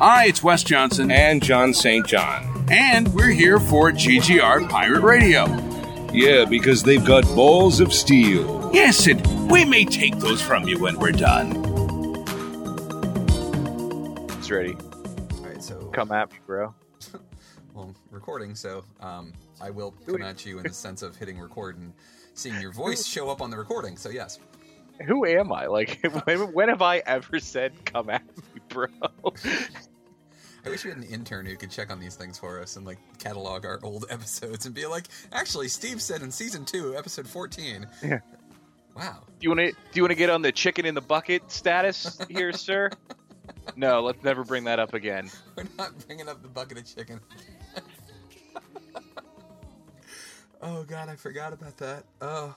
Hi, it's Wes Johnson. And John St. John. And we're here for GGR Pirate Radio. Yeah, because they've got balls of steel. Yes, and we may take those from you when we're done. It's ready. All right, so Come at me, bro. well, recording. So um, I will come at you in the sense of hitting record and seeing your voice show up on the recording. So yes. Who am I? Like, when, when have I ever said "come at me, bro"? I wish we had an intern who could check on these things for us and like catalog our old episodes and be like, actually, Steve said in season two, episode fourteen. Yeah. Wow. Do you want to? Do you want to get on the chicken in the bucket status here, sir? No, let's never bring that up again. We're not bringing up the bucket of chicken. oh god, I forgot about that. Oh.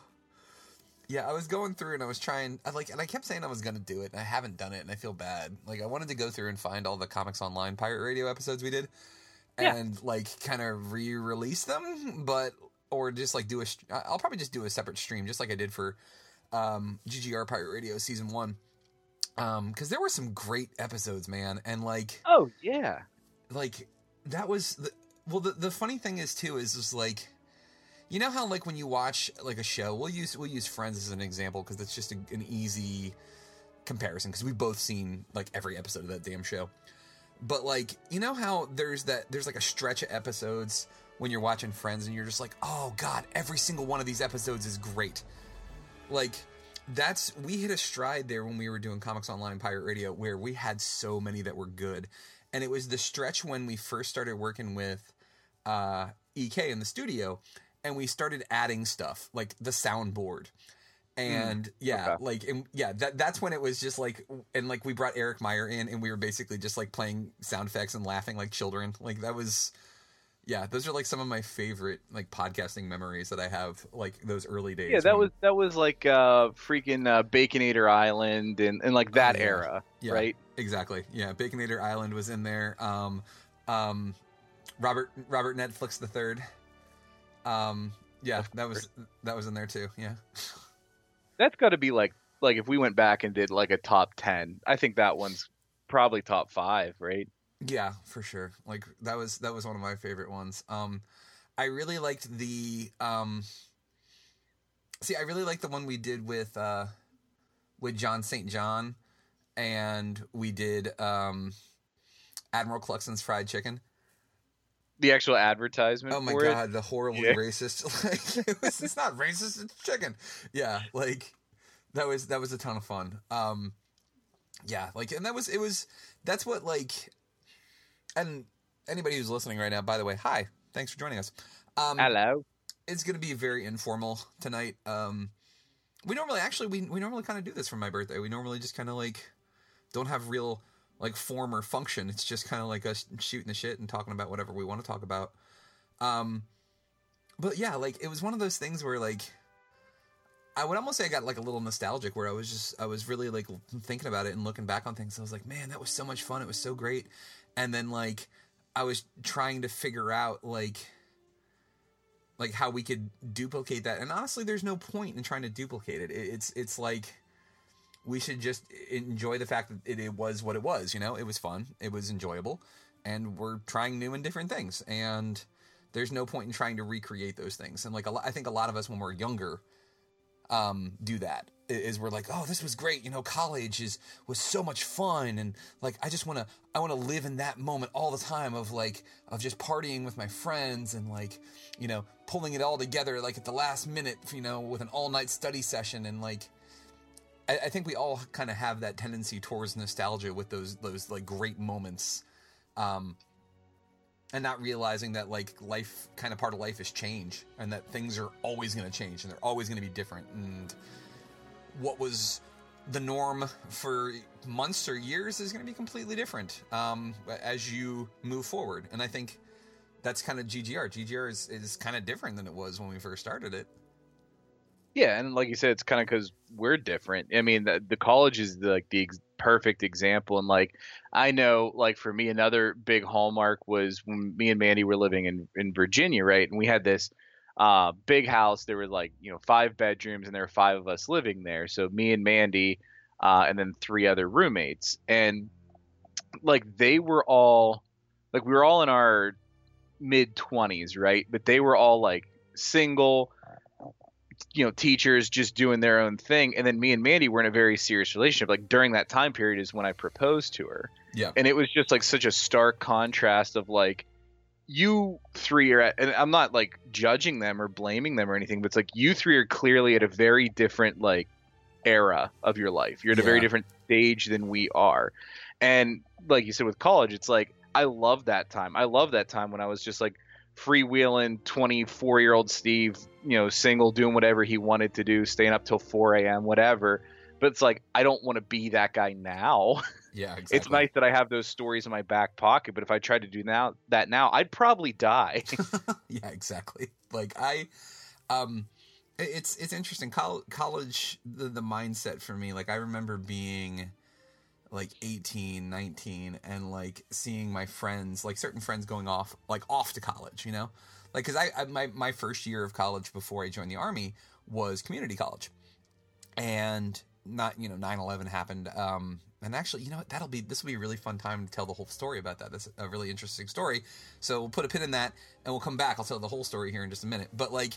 Yeah, I was going through and I was trying I like and I kept saying I was going to do it and I haven't done it and I feel bad. Like I wanted to go through and find all the Comics Online Pirate Radio episodes we did Yeah. and like kind of re-release them, but or just like do a I'll probably just do a separate stream just like I did for um GGR Pirate Radio season 1. Um cuz there were some great episodes, man, and like Oh yeah. like that was the well the, the funny thing is too is just like you know how like when you watch like a show we'll use we'll use friends as an example because it's just a, an easy comparison because we've both seen like every episode of that damn show. But like you know how there's that there's like a stretch of episodes when you're watching friends and you're just like oh god every single one of these episodes is great. Like that's we hit a stride there when we were doing comics online pirate radio where we had so many that were good. And it was the stretch when we first started working with uh ek in the studio and we started adding stuff like the soundboard and yeah okay. like and yeah that that's when it was just like and like we brought eric meyer in and we were basically just like playing sound effects and laughing like children like that was yeah those are like some of my favorite like podcasting memories that i have like those early days Yeah, that when- was that was like uh freaking uh, Baconator Island and, and like that Oh, yeah. era, Yeah. right? Exactly. Yeah, Baconator Island was in there. Um, um, Robert Robert Netflix the third. Um, yeah, that was that was in there too. Yeah. That's got to be like like if we went back and did like a top ten, I think that one's probably top five, right? Yeah, for sure. Like that was that was one of my favorite ones. Um, I really liked the um. See, I really liked the one we did with uh, with John St. John, and we did um, Admiral Cluxton's fried chicken. The actual advertisement. Oh my for it. god, the horribly Yeah. racist. Like it was, it's not racist, it's chicken. Yeah, like that was that was a ton of fun. Um, yeah, like and that was it was that's what like, and anybody who's listening right now, by the way, hi, thanks for joining us. Um, Hello. it's gonna be very informal tonight. Um, we normally actually we we normally kind of do this for my birthday. We normally just kind of like don't have real like form or function. It's just kind of like us shooting the shit and talking about whatever we want to talk about. Um, but yeah, like it was one of those things where like I would almost say I got like a little nostalgic where I was just I was really like thinking about it and looking back on things. I was like, man, that was so much fun. It was so great. And then like I was trying to figure out like like how we could duplicate that. And honestly, there's no point in trying to duplicate it. It- It's it's like we should just enjoy the fact that it, it was what it was. You know, it was fun, it was enjoyable, and we're trying new and different things. And there's no point in trying to recreate those things. And like a lo- I think a lot of us when we're younger um, do that is we're like, oh, this was great. You know, college is was so much fun, and like I just want to I want to live in that moment all the time of like of just partying with my friends and like you know pulling it all together like at the last minute, you know, with an all night study session and like. I, I think we all kind of have that tendency towards nostalgia with those those like great moments, um, and not realizing that like life kind of part of life is change and that things are always going to change and they're always going to be different and what was the norm for months or years is going to be completely different um, as you move forward and i think that's kind of ggr ggr is, is kind of different than it was when we first started it Yeah, and like you said, it's kind of because we're different. I mean, the, the college is the, like the ex- perfect example, and like I know, like for me, another big hallmark was when me and Mandy were living in in Virginia, right? And we had this uh, big house. There were like you know five bedrooms, and there were five of us living there. So me and Mandy, uh, and then three other roommates, and like they were all like we were all in our mid 20s, right? But they were all like single you know teachers just doing their own thing. And then me and mandy were in a very serious relationship. Like during that time period is when i proposed to her. Yeah. and it was just like such a stark contrast of like you three are at and i'm not like judging them or blaming them or anything but it's like you three are clearly at a very different like era of your life. You're at a very different stage than we are. And like you said with college it's like i love that time. I love that time when i was just like freewheeling 24 year old Steve, you know, single, doing whatever he wanted to do, staying up till 4 a.m., whatever. But it's like, I don't want to be that guy now. Yeah, exactly. It's nice that I have those stories in my back pocket, but if I tried to do now that now, I'd probably die. yeah, exactly. Like I, um, it's it's interesting. Col- college, the the mindset for me. Like I remember being like 18 19 and like seeing my friends like certain friends going off like off to college you know? Like because I, I my, my first year of college before i joined the army was community college. And not you know 9-11 happened um and actually you know what? That'll be this will be a really fun time to tell the whole story about that. That's a really interesting story. So we'll put a pin in that and we'll come back. I'll tell the whole story here in just a minute. But like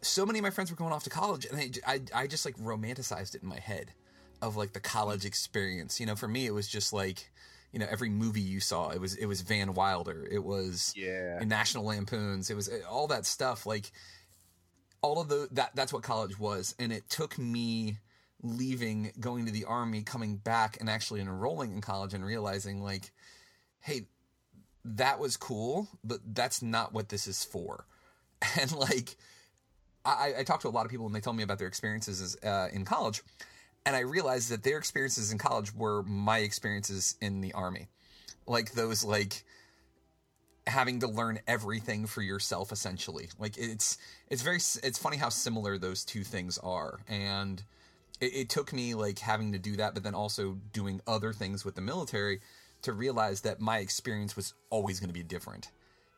so many of my friends were going off to college and I, I, I just like romanticized it in my head of like the college experience. You know for me it was just like you know every movie you saw it was it was van wilder it was yeah. national lampoons it was uh, all that stuff like all of the that that's what college was. And it took me leaving going to the army coming back and actually enrolling in college and realizing like hey that was cool but that's not what this is for. And like i i talked to a lot of people and they told me about their experiences as, uh, in college and i realized that their experiences in college were my experiences in the army. Like those like having to learn everything for yourself essentially. Like it's it's very it's funny how similar those two things are. And it, it took me like having to do that but then also doing other things with the military to realize that my experience was always going to be different.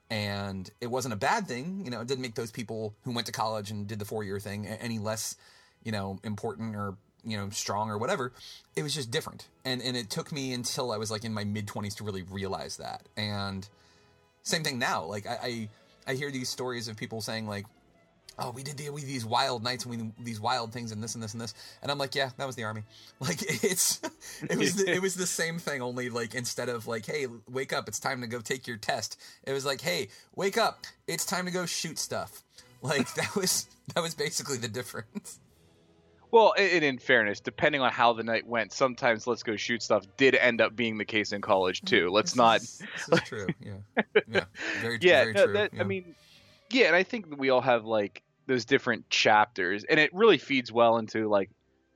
And it wasn't a bad thing you know it didn't make those people who went to college and did the four year thing any less you know important or you know strong or whatever it was just different and and it took me until i was like in my mid 20s to really realize that and same thing now. Like I, I, I hear these stories of people saying like, "Oh, we did the, we these wild nights and we these wild things and this and this and this," and I'm like, "Yeah, that was the army." Like it's, it was the, it was the same thing. Only like instead of like, "Hey, wake up, it's time to go take your test," it was like, "Hey, wake up, it's time to go shoot stuff." Like that was that was basically the difference. Well, and in fairness, depending on how the night went, sometimes let's go shoot stuff did end up being the case in college too. Mm, let's This not. is- this is true. Yeah, yeah, very, yeah, very no, true. that- yeah. I mean, yeah, and I think we all have like those different chapters, and it really feeds well into like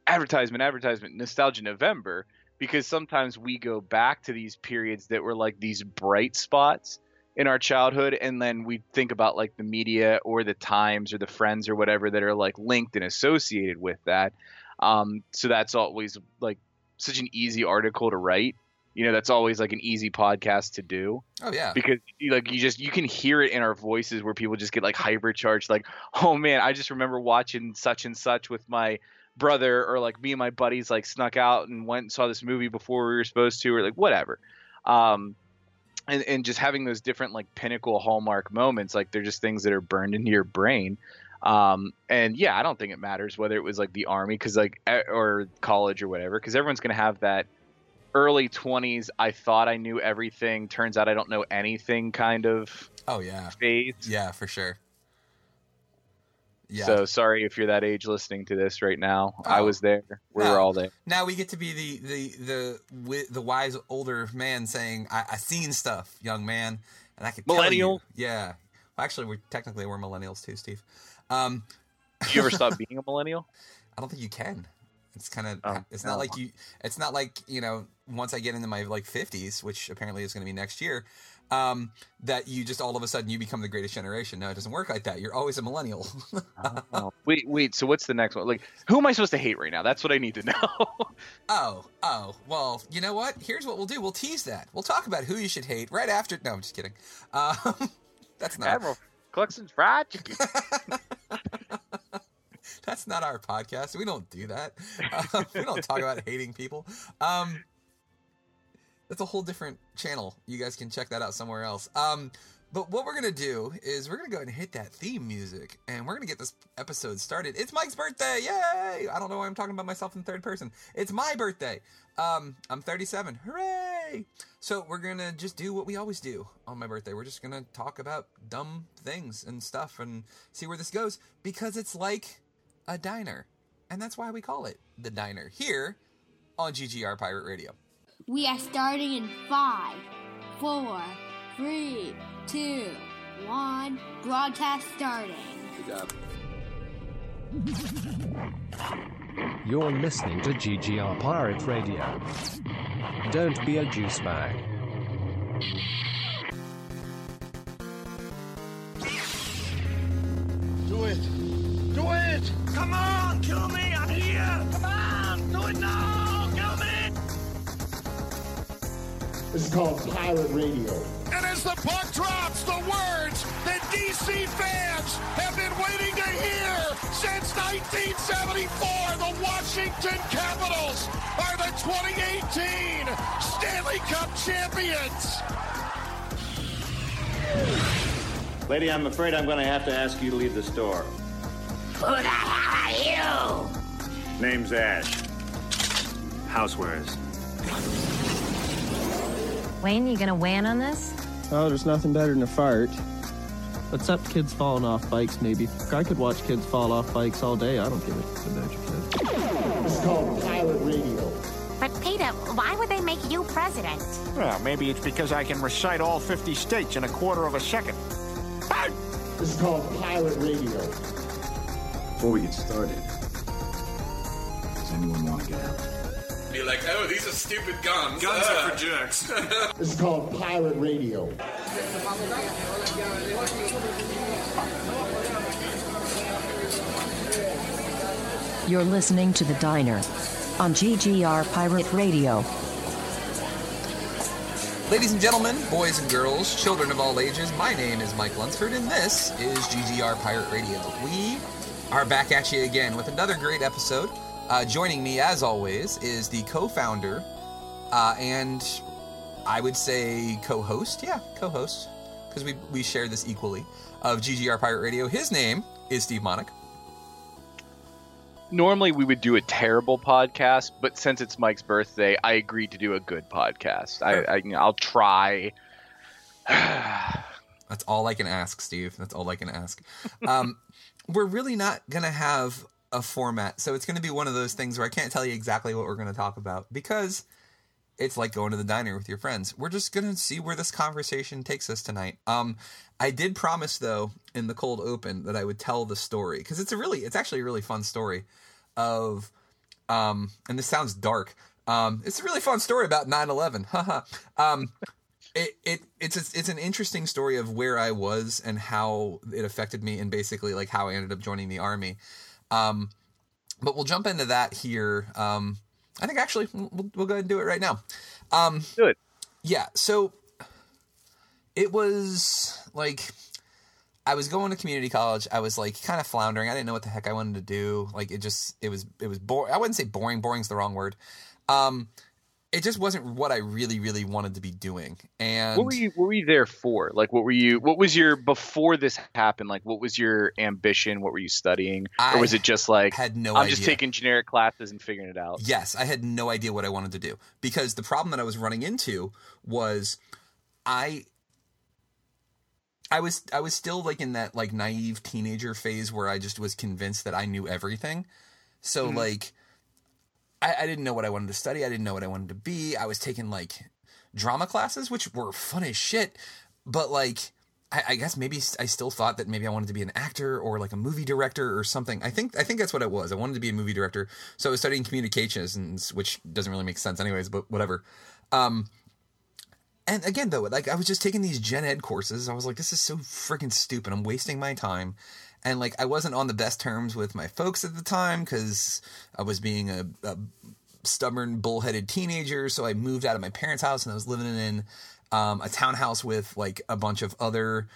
advertisement, advertisement, nostalgia November, because sometimes we go back to these periods that were like these bright spots in our childhood, and then we think about like the media or the Times or the Friends or whatever that are like linked and associated with that. Um, so that's always like such an easy article to write. You know, that's always like an easy podcast to do oh yeah, because like you just you can hear it in our voices where people just get like hypercharged like oh man i just remember watching such and such with my brother or like me and my buddies like snuck out and went and saw this movie before we were supposed to or like whatever um and, and just having those different like pinnacle hallmark moments like they're just things that are burned into your brain. Um and yeah i don't think it matters whether it was like the army because like or college or whatever because everyone's gonna have that early 20s i thought i knew everything turns out i don't know anything kind of oh yeah, phase. Yeah, for sure. Yeah. so sorry if you're that age listening to this right now i Oh. was there we No. were all there now we get to be the the the the wise older man saying, "I, I seen stuff, young man, and I can tell you." Millennial. Yeah. Well, actually, we technically we're millennials too, Steve. Um, you ever stop being a millennial I don't think you can. It's kind of. Oh, it's no. not like you. It's not like you know. Once I get into my like fifties, which apparently is going to be next year, um, that you just all of a sudden you become the greatest generation. No, it doesn't work like that. You're always a millennial. oh. wait wait so what's the next one like who am i supposed to hate right now that's what i need to know Oh, oh, well, you know what? Here's what we'll do. We'll tease that. We'll talk about who you should hate right after. No, I'm just kidding. Um, that's not. admiral Cluxton's fried chicken That's not our podcast. We don't do that. Um, we don't talk about hating people. Um, that's a whole different channel. You guys can check that out somewhere else. Um, but what we're gonna do is we're gonna go ahead and hit that theme music, and we're gonna get this episode started. It's Mike's birthday! Yay! I don't know why I'm talking about myself in third person. It's my birthday. Um, I'm 37. Hooray! So we're gonna just do what we always do on my birthday. We're just gonna talk about dumb things and stuff and see where this goes because it's like a diner, and that's why we call it the diner here on GGR Pirate Radio. We are starting in five, four, three, two, one. Broadcast starting. Good job. You're listening to GGR Pirate Radio. Don't be a juice bag. Do it! Do it! Come on, kill me! I'm here! Come on! Do it now! This is called Pirate Radio. And as the puck drops, the words that DC fans have been waiting to hear since 1974, the Washington Capitals are the 2018 Stanley Cup champions. Lady, I'm afraid I'm going to have to ask you to leave the store. Who the hell are you? Name's Ash. Housewares. Wayne, you gonna weigh in on this? Oh, there's nothing better than a fart. Except kids falling off bikes, maybe. I could watch kids fall off bikes all day. I don't give a about your kids. This is called pilot Radio. But Peter, why would they make you president? Well, maybe it's because I can recite all 50 states in a quarter of a second. This is called pilot Radio. Before we get started, does anyone want to get out? Be like, oh, these are stupid guns. Guns Ah. are for jerks. This is called Pirate Radio. You're listening to The Diner on GGR Pirate Radio. Ladies and gentlemen, boys and girls, children of all ages, my name is Mike Lunsford, and this is GGR Pirate Radio. We are back at you again with another great episode. Uh, joining me, as always, is the co-founder uh, and I would say co-host, yeah, co-host, because we we share this equally of GGR Pirate Radio. His name is Steve Monick. Normally we would do a terrible podcast, but since it's Mike's birthday, I agreed to do a good podcast. I, I you know, I'll try. That's all I can ask, Steve. That's all I can ask. Um, we're really not going to have a format. So it's going to be one of those things where I can't tell you exactly what we're going to talk about because it's like going to the diner with your friends. We're just going to see where this conversation takes us tonight. Um, I did promise though in the cold open that I would tell the story because it's a really, it's actually a really fun story of, um, and this sounds dark. Um, it's a really fun story about 9-11. Haha. um, it, it it's it's an interesting story of where I was and how it affected me and basically like how I ended up joining the army. Um, but we'll jump into that here. Um, I think actually we'll, we'll go ahead and do it right now. Um, do it. Yeah. So it was like I was going to community college. I was like kind of floundering. I didn't know what the heck I wanted to do. Like it just it was it was boring. I wouldn't say boring. Boring's the wrong word. Um, it just wasn't what I really really wanted to be doing. And what were you what were you there for? Like what were you what was your before this happened? Like what was your ambition? What were you studying? I or was it just like had no I'm idea. just taking generic classes and figuring it out? Yes, I had no idea what I wanted to do because the problem that I was running into was I I was I was still like in that like naive teenager phase where I just was convinced that I knew everything. So Mhm. like I, I didn't know what I wanted to study. I didn't know what I wanted to be. I was taking like drama classes, which were fun as shit, but like I, guess maybe I still thought that maybe I wanted to be an actor or like a movie director or something. I think I think that's what it was. I wanted to be a movie director, so I was studying communications, which doesn't really make sense anyways. But whatever. Um, and again, though, like I was just taking these gen ed courses. I was like, this is so freaking stupid. I'm wasting my time. And like, I wasn't on the best terms with my folks at the time because I was being a, a stubborn, bullheaded teenager. So I moved out of my parents' house and I was living in um, a townhouse with like a bunch of other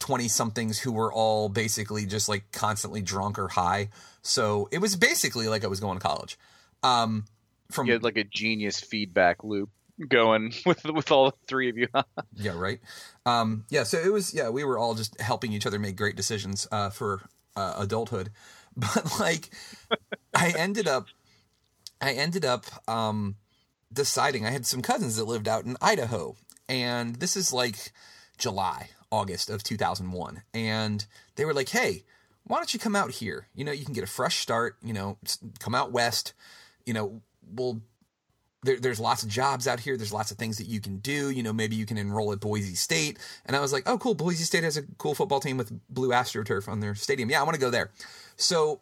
20 somethings who were all basically just like constantly drunk or high. So it was basically like I was going to college. Um, from you had like a genius feedback loop. Going with with all three of you. yeah, right. Um, yeah, so it was. Yeah, we were all just helping each other make great decisions uh, for uh, adulthood, but like, I ended up, I ended up um, deciding. I had some cousins that lived out in Idaho, and this is like July, August of 2001, and they were like, "Hey, why don't you come out here? You know, you can get a fresh start. You know, come out west. You know, we'll there, there's lots of jobs out here. There's lots of things that you can do. You know, maybe you can enroll at Boise State. And I was like, oh, cool. Boise State has a cool football team with blue AstroTurf on their stadium. Yeah, I want to go there. So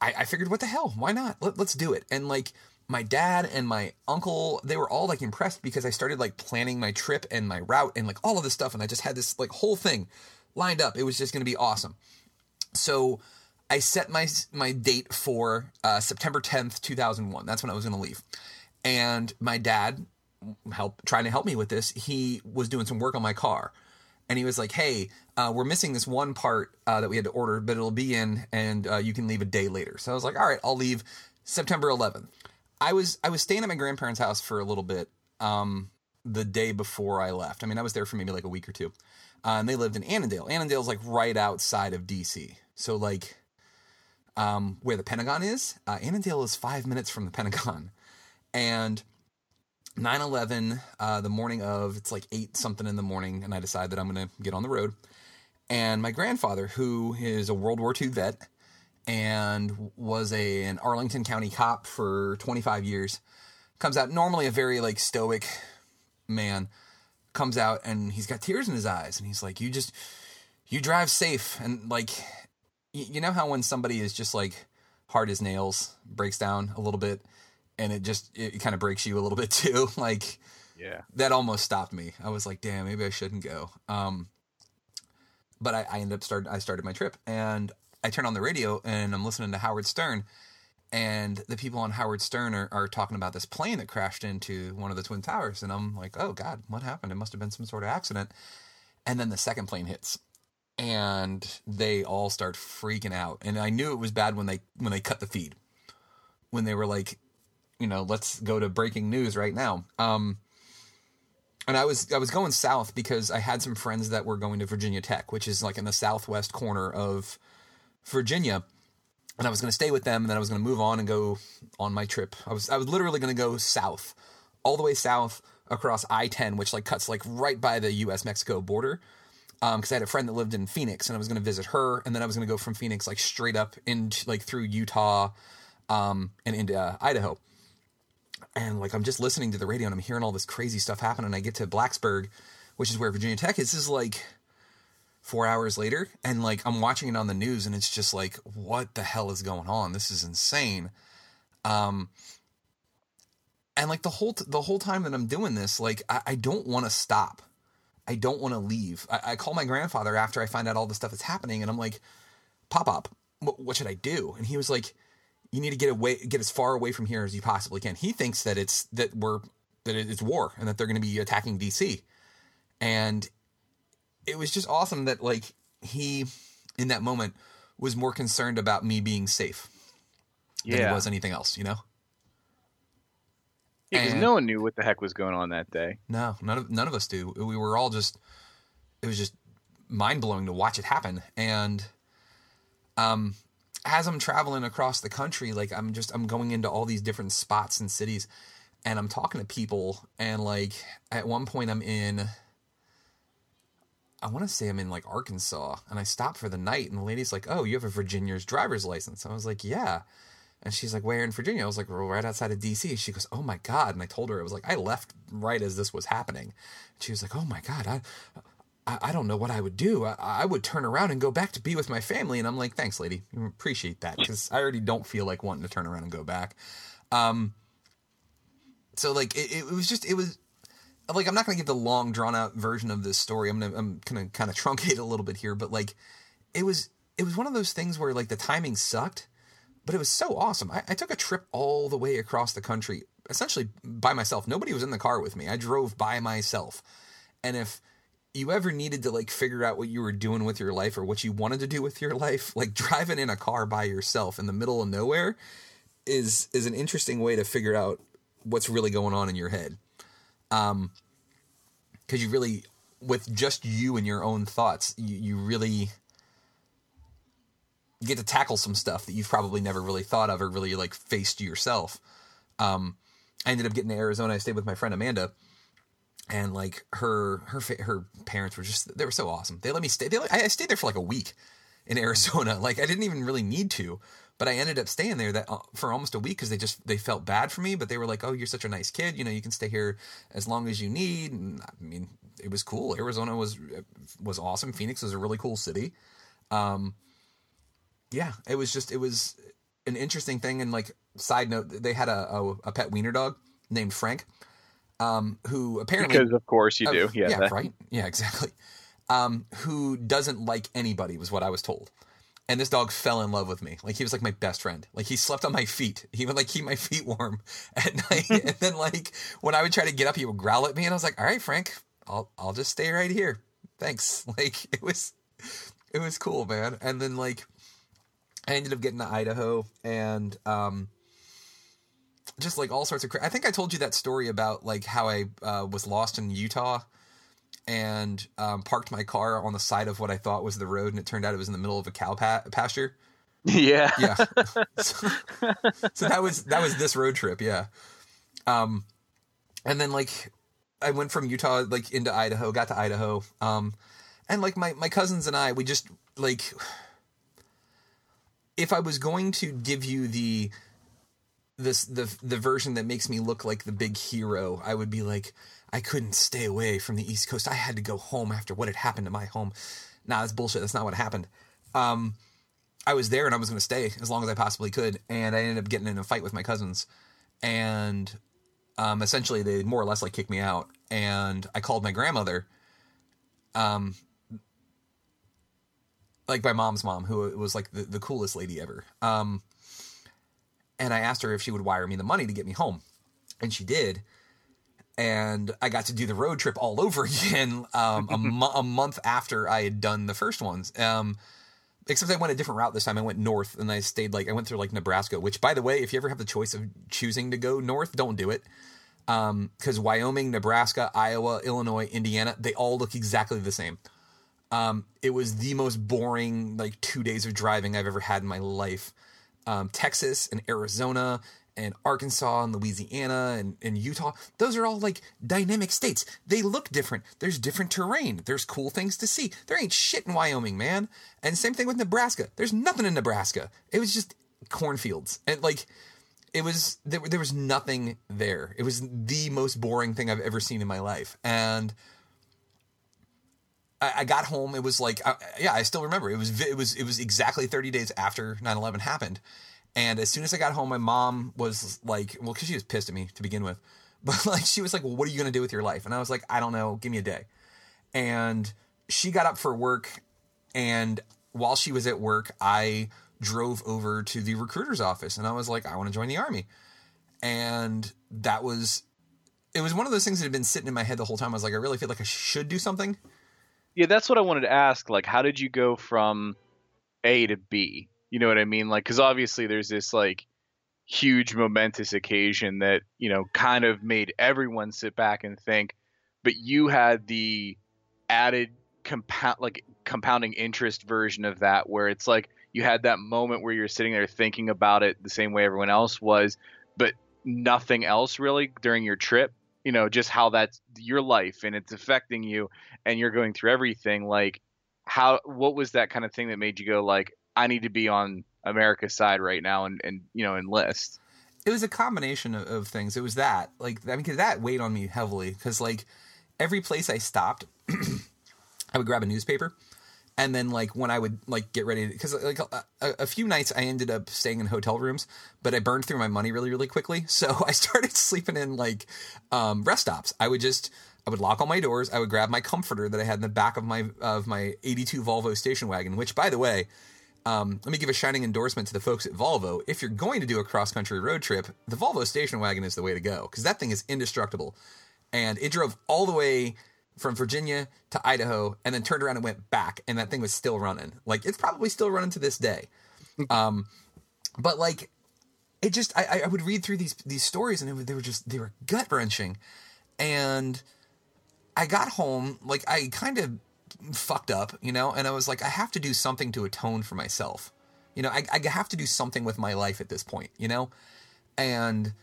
I, I figured, what the hell? Why not? Let, let's do it. And like my dad and my uncle, they were all like impressed because I started like planning my trip and my route and like all of this stuff. And I just had this like whole thing lined up. It was just going to be awesome. So I set my my date for uh, September 10th, 2001. That's when I was going to leave and my dad help trying to help me with this he was doing some work on my car. And he was like hey uh, we're missing this one part uh, that we had to order but it'll be in and uh, you can leave a day later. So i was like all right i'll leave september 11th i was i was staying at my grandparents house for a little bit um, the day before i left. I mean i was there for maybe like a week or two. Uh, and they lived in annandale. Annandale's like right outside of dc so like um, where the pentagon is uh, annandale is five minutes from the pentagon and 9 11, uh, the morning of, it's like 8 something in the morning, and I decide that I'm going to get on the road. And my grandfather, who is a World War II vet and was a, an Arlington County cop for 25 years, comes out, normally a very like stoic man, comes out and he's got tears in his eyes. And he's like, You just, you drive safe. And like, you know how when somebody is just like hard as nails, breaks down a little bit and it just it kind of breaks you a little bit too. like yeah, that almost stopped me. I was like, damn, maybe I shouldn't go. Um, but I, I ended up start I started my trip and I turn on the radio and I'm listening to Howard Stern. And the people on Howard Stern are, are talking about this plane that crashed into one of the Twin Towers. And I'm like, oh God, what happened? It must have been some sort of accident. And then the second plane hits and they all start freaking out. And I knew it was bad when they when they cut the feed. When they were like, you know, let's go to breaking news right now. Um, and I was I was going south because I had some friends that were going to Virginia Tech, which is like in the southwest corner of Virginia. And I was going to stay with them, and then I was going to move on and go on my trip. I was I was literally going to go south, all the way south across I-10, which like cuts like right by the U.S. Mexico border. Because um, I had a friend that lived in Phoenix, and I was going to visit her, and then I was going to go from Phoenix like straight up into like through Utah, um, and into uh, Idaho and like I'm just listening to the radio and I'm hearing all this crazy stuff happen. And I get to Blacksburg, which is where Virginia Tech is. This is like four hours later, and like I'm watching it on the news, and it's just like, what the hell is going on? This is insane. Um, and like the whole t- the whole time that I'm doing this, like I, I don't want to stop. I don't want to leave. I, I, call my grandfather after I find out all the stuff that's happening, and I'm like, "Pop up, what, what should I do?" And he was like, you need to get away, get as far away from here as you possibly can. He thinks that it's that we're that it's war and that they're going to be attacking DC, and it was just awesome that like he in that moment was more concerned about me being safe than he was anything else. You know? Yeah, because no one knew what the heck was going on that day. No, none of none of us do. We were all just it was just mind blowing to watch it happen. And um as I'm traveling across the country, like I'm just I'm going into all these different spots and cities and I'm talking to people and like at one point I'm in I want to say I'm in like Arkansas and I stop for the night and the lady's like, "Oh, you have a Virginia's driver's license." I was like, "Yeah." And she's like, "Where in Virginia?" I was like, well, "Right outside of DC." She goes, "Oh my god!" And I told her it was like I left right as this was happening. She was like, "Oh my god, I, I, I don't know what I would do. I, I would turn around and go back to be with my family." And I'm like, "Thanks, lady. Appreciate that because I already don't feel like wanting to turn around and go back." Um. So like it, it was just it was like I'm not gonna give the long drawn out version of this story. I'm gonna I'm gonna kind of truncate it a little bit here, but like it was it was one of those things where like the timing sucked, but it was so awesome. I, I took a trip all the way across the country, essentially by myself. Nobody was in the car with me. I drove by myself. And if you ever needed to like figure out what you were doing with your life or what you wanted to do with your life, like driving in a car by yourself in the middle of nowhere is is an interesting way to figure out what's really going on in your head. Um, because you really, with just you and your own thoughts, you, you really get to tackle some stuff that you've probably never really thought of or really like faced yourself. Um, I ended up getting to Arizona. I stayed with my friend Amanda, and like her her her parents were just they were so awesome. They let me stay. They I stayed there for like a week in Arizona. Like I didn't even really need to, but I ended up staying there that uh, for almost a week because they just they felt bad for me. But they were like, "Oh, you're such a nice kid. You know, you can stay here as long as you need." And I mean, it was cool. Arizona was was awesome. Phoenix was a really cool city. Um, yeah, it was just it was an interesting thing. And like side note, they had a a, a pet wiener dog named Frank, um, who apparently Because of course you do. uh, Yeah. yeah, right. Yeah, exactly. Um, who doesn't like anybody was what I was told. And this dog fell in love with me. Like he was like my best friend. Like he slept on my feet. He would like keep my feet warm at night. and then like when I would try to get up, he would growl at me, and I was like, "All right, Frank, I'll I'll just stay right here. Thanks." Like it was it was cool, man. And then like I ended up getting to Idaho and um just like all sorts of cra- I think I told you that story about like how I uh, was lost in Utah and um, parked my car on the side of what I thought was the road and it turned out it was in the middle of a cow pa- pasture. Yeah. Yeah. so, so that was that was this road trip, yeah. Um and then like I went from Utah like into Idaho, got to Idaho. Um and like my my cousins and I we just like if I was going to give you the this the the version that makes me look like the big hero, I would be like I couldn't stay away from the East Coast. I had to go home after what had happened to my home. Nah, that's bullshit. That's not what happened. Um I was there and I was going to stay as long as I possibly could, and I ended up getting in a fight with my cousins, and um, essentially they more or less like kicked me out, and I called my grandmother, um, like my mom's mom, who was like the, the coolest lady ever, um, and I asked her if she would wire me the money to get me home, and she did. And I got to do the road trip all over again um, a, mo- a month after I had done the first ones. Um, except I went a different route this time. I went north and I stayed like I went through like Nebraska, which by the way, if you ever have the choice of choosing to go north, don't do it. Um, cuz Wyoming, Nebraska, Iowa, Illinois, Indiana, they all look exactly the same. Um, it was the most boring like 2 days of driving I've ever had in my life. Um, Texas and Arizona and Arkansas and Louisiana and, and Utah, those are all like dynamic states. They look different. There's different terrain. There's cool things to see. There ain't shit in Wyoming, man. And same thing with Nebraska. There's nothing in Nebraska. It was just cornfields. And like, it was, there, there was nothing there. It was the most boring thing I've ever seen in my life. And I, I got home. It was like, I, yeah, I still remember. It was, it was, it was exactly 30 days after 9 11 happened. And as soon as I got home, my mom was like, well, because she was pissed at me to begin with. But like, she was like, well, what are you to do with your life? And I was like, I don't know. Give me a day. And she got up for work. And while she was at work, I drove over to the recruiter's office and I was like, I want to join the army. And that was, it was one of those things that had been sitting in my head the whole time. I was like, I really feel like I should do something. Yeah, that's what I wanted to ask. Like, how did you go from A to B? You know what I mean? Like, because obviously there's this like huge momentous occasion that you know kind of made everyone sit back and think, but you had the added compound like compounding interest version of that where it's like you had that moment where you're sitting there thinking about it the same way everyone else was but nothing else really during your trip you know just how that's your life and it's affecting you and you're going through everything like how what was that kind of thing that made you go like i need to be on america's side right now and and you know enlist it was a combination of, of things. It was that, like, I mean, 'cause that weighed on me heavily because, like, every place I stopped, I would grab a newspaper, and then, like, when I would like get ready, because like a, a, few nights I ended up staying in hotel rooms, but I burned through my money really, really quickly, so I started sleeping in like um, rest stops. I would just I would lock all my doors. I would grab my comforter that I had in the back of my of my '82 Volvo station wagon, which, by the way. Um, let me give a shining endorsement to the folks at Volvo. If you're going to do a cross country road trip, the Volvo station wagon is the way to go because that thing is indestructible. And it drove all the way from Virginia to Idaho and then turned around and went back, and that thing was still running. Like it's probably still running to this day. Um, but like it just, I, I would read through these these stories and would- they were just they were gut wrenching. and I got home like I kind of fucked up, you know, and I was like, I have to do something to atone for myself. You know, I, I have to do something with my life at this point, you know? And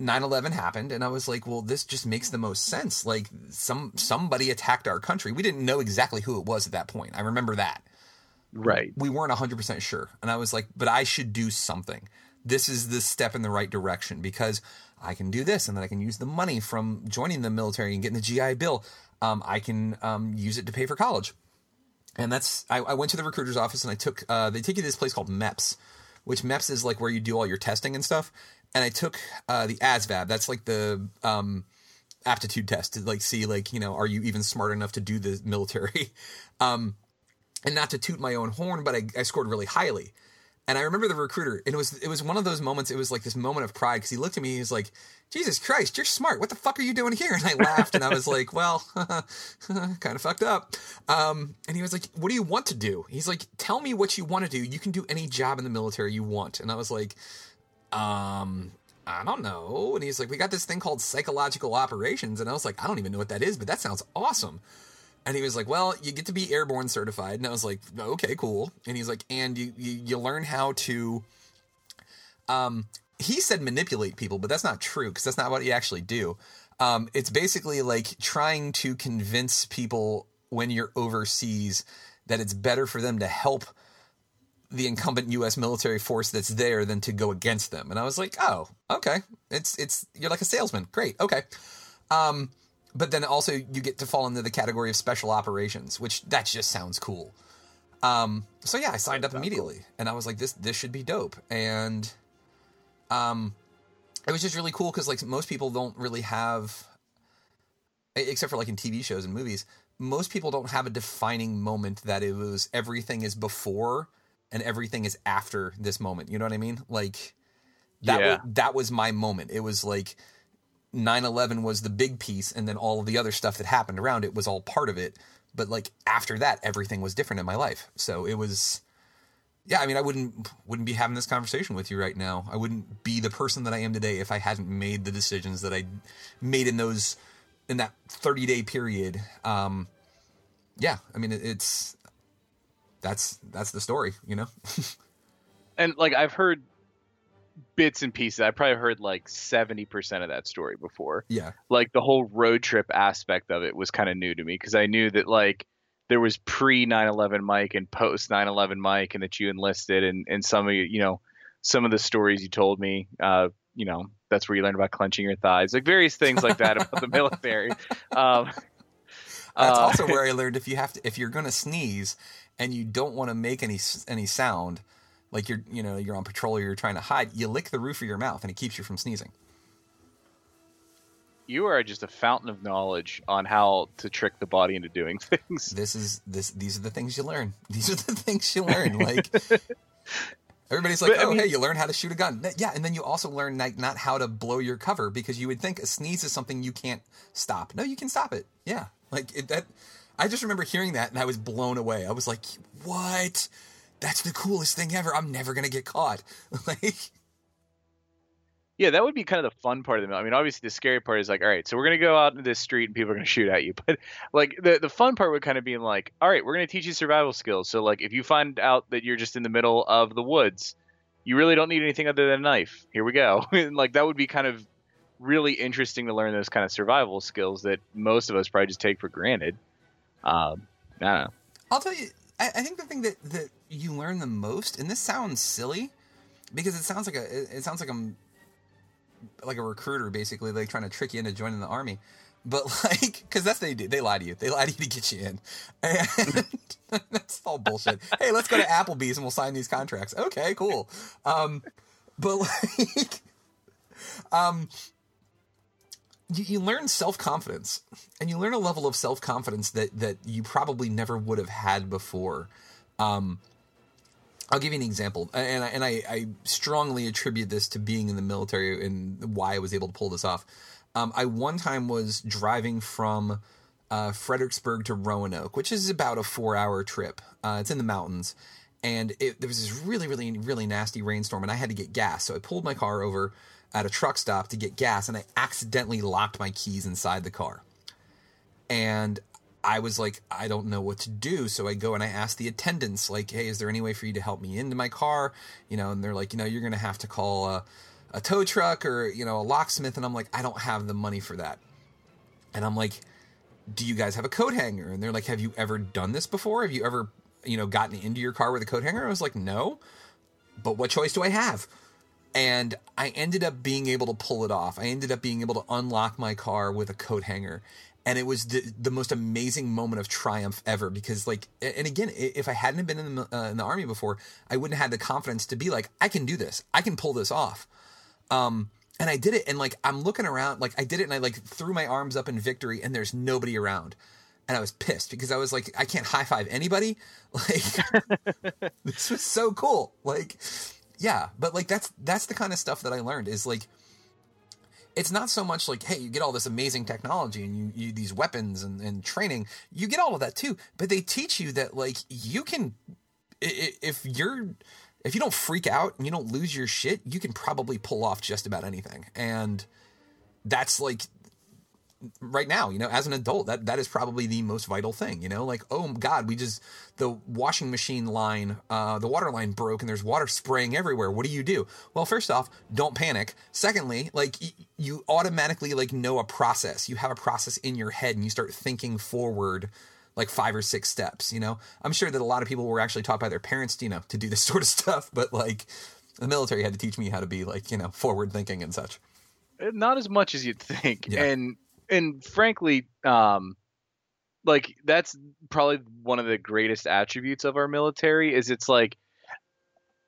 9/11 happened and I was like, well, this just makes the most sense. Like some somebody attacked our country. We didn't know exactly who it was at that point. I remember that. Right. We weren't 100% sure. And I was like, but I should do something. This is the step in the right direction because I can do this and then I can use the money from joining the military and getting the GI Bill. Um, I can um, use it to pay for college. And that's, I, I went to the recruiter's office and I took, uh, they take you to this place called MEPS, which MEPS is like where you do all your testing and stuff. And I took uh, the ASVAB. That's like the um, aptitude test to like see like you know are you even smart enough to do the military. um, and not to toot my own horn, but I, I scored really highly. And I remember the recruiter, and it was it was one of those moments. It was like this moment of pride because he looked at me. He was like, "Jesus Christ, you're smart. What the fuck are you doing here?" And I laughed, and I was like, "Well, kind of fucked up." Um, and he was like, "What do you want to do?" He's like, "Tell me what you want to do. You can do any job in the military you want." And I was like, "Um, I don't know." And he's like, "We got this thing called psychological operations," and I was like, "I don't even know what that is, but that sounds awesome." And he was like, "Well, you get to be airborne certified." And I was like, "Okay, cool." And he's like, "And you you, you learn how to." Um, he said manipulate people, but that's not true because that's not what you actually do. Um, it's basically like trying to convince people when you're overseas that it's better for them to help the incumbent U.S. military force that's there than to go against them. And I was like, "Oh, okay. It's it's you're like a salesman. Great. Okay." Um, but then also you get to fall into the category of special operations, which that just sounds cool. Um, so yeah, I signed up immediately, and I was like, this this should be dope, and um, it was just really cool because like most people don't really have, except for like in TV shows and movies, most people don't have a defining moment that it was everything is before and everything is after this moment. You know what I mean? Like that Yeah. was, that was my moment. It was like 9/11 was the big piece and then all of the other stuff that happened around it was all part of it. But like after that everything was different in my life. So it was yeah, I mean I wouldn't wouldn't be having this conversation with you right now. I wouldn't be the person that I am today if I hadn't made the decisions that I made in those in that 30 day period. Um yeah, I mean it, it's that's that's the story, you know. and like I've heard bits and pieces. I probably heard like seventy percent of that story before. Yeah. Like the whole road trip aspect of it was kind of new to me because I knew that like there was pre 9/11 Mike and post 9/11 Mike, and that you enlisted, and and some of you, you know, some of the stories you told me. Uh, you know, that's where you learned about clenching your thighs, like various things like that about the military. Um, That's uh, also where I learned if you have to if you're going to sneeze and you don't want to make any any sound, like you're you know you're on patrol or you're trying to hide, you lick the roof of your mouth and it keeps you from sneezing. you are just a fountain of knowledge on how to trick the body into doing things. This is this these are the things you learn. These are the things you learn. Like everybody's like, But, I oh mean- hey, you learn how to shoot a gun. Yeah, and then you also learn like not how to blow your cover because you would think a sneeze is something you can't stop. No, you can stop it. Yeah, like it, that. I just remember hearing that and I was blown away. I was like, what? That's the coolest thing ever. I'm never gonna get caught. like. Yeah, that would be kind of the fun part of the. I mean, obviously the scary part is like, all right, so we're gonna go out into this street and people are gonna shoot at you. But like the the fun part would kind of be like, all right, we're gonna teach you survival skills. So like, if you find out that you're just in the middle of the woods, you really don't need anything other than a knife. Here we go. and like that would be kind of really interesting to learn those kind of survival skills that most of us probably just take for granted. Um, I don't know. I'll tell you, I, I think the thing that, that you learn the most, and this sounds silly, because it sounds like a it, sounds like I'm like a recruiter basically, like trying to trick you into joining the army. But like, because that's they do. They lie to you. They lie to you to get you in, and that's all bullshit. hey, let's go to Applebee's and we'll sign these contracts. Okay, cool. Um, but like, um, you, you learn self confidence, and you learn a level of self confidence that that you probably never would have had before. Um, I'll give you an example, and I, and I, I strongly attribute this to being in the military and why I was able to pull this off. Um, I one time was driving from uh, Fredericksburg to Roanoke, which is about a four-hour trip. Uh, it's in the mountains, and it, there was this really, really, really nasty rainstorm, and I had to get gas. So I pulled my car over, at a truck stop to get gas, and I accidentally locked my keys inside the car. And I was like, I don't know what to do. So I go and I ask the attendants, like, hey, is there any way for you to help me into my car? You know, and they're like, you know, you're going to have to call a, a tow truck or, you know, a locksmith. And I'm like, I don't have the money for that. And I'm like, do you guys have a coat hanger? And they're like, have you ever done this before? Have you ever, you know, gotten into your car with a coat hanger? I was like, no. But what choice do I have? And I ended up being able to pull it off. I ended up being able to unlock my car with a coat hanger. And it was the, the most amazing moment of triumph ever because like and again if i hadn't been in the, uh, in the army before i wouldn't have had the confidence to be like i can do this. I can pull this off. Um and i did it and like i'm looking around like i did it and i like threw my arms up in victory and there's nobody around. And i was pissed because i was like i can't high five anybody. Like this was so cool. Like yeah but like that's that's the kind of stuff that i learned is like it's not so much like hey you get all this amazing technology and you, you these weapons and, and training you get all of that too but they teach you that like you can if you're if you don't freak out and you don't lose your shit you can probably pull off just about anything and that's like right now, you know, as an adult, that that is probably the most vital thing, you know, like, oh God, we just the washing machine line, uh, the water line broke and there's water spraying everywhere. What do you do? Well, first off, don't panic. Secondly, like y- you automatically like know a process. You have a process in your head and you start thinking forward like five or six steps, you know? I'm sure that a lot of people were actually taught by their parents, you know, to do this sort of stuff, but like the military had to teach me how to be like, you know, forward thinking and such. Not as much as you'd think. Yeah. And and frankly, um, like that's probably one of the greatest attributes of our military is it's like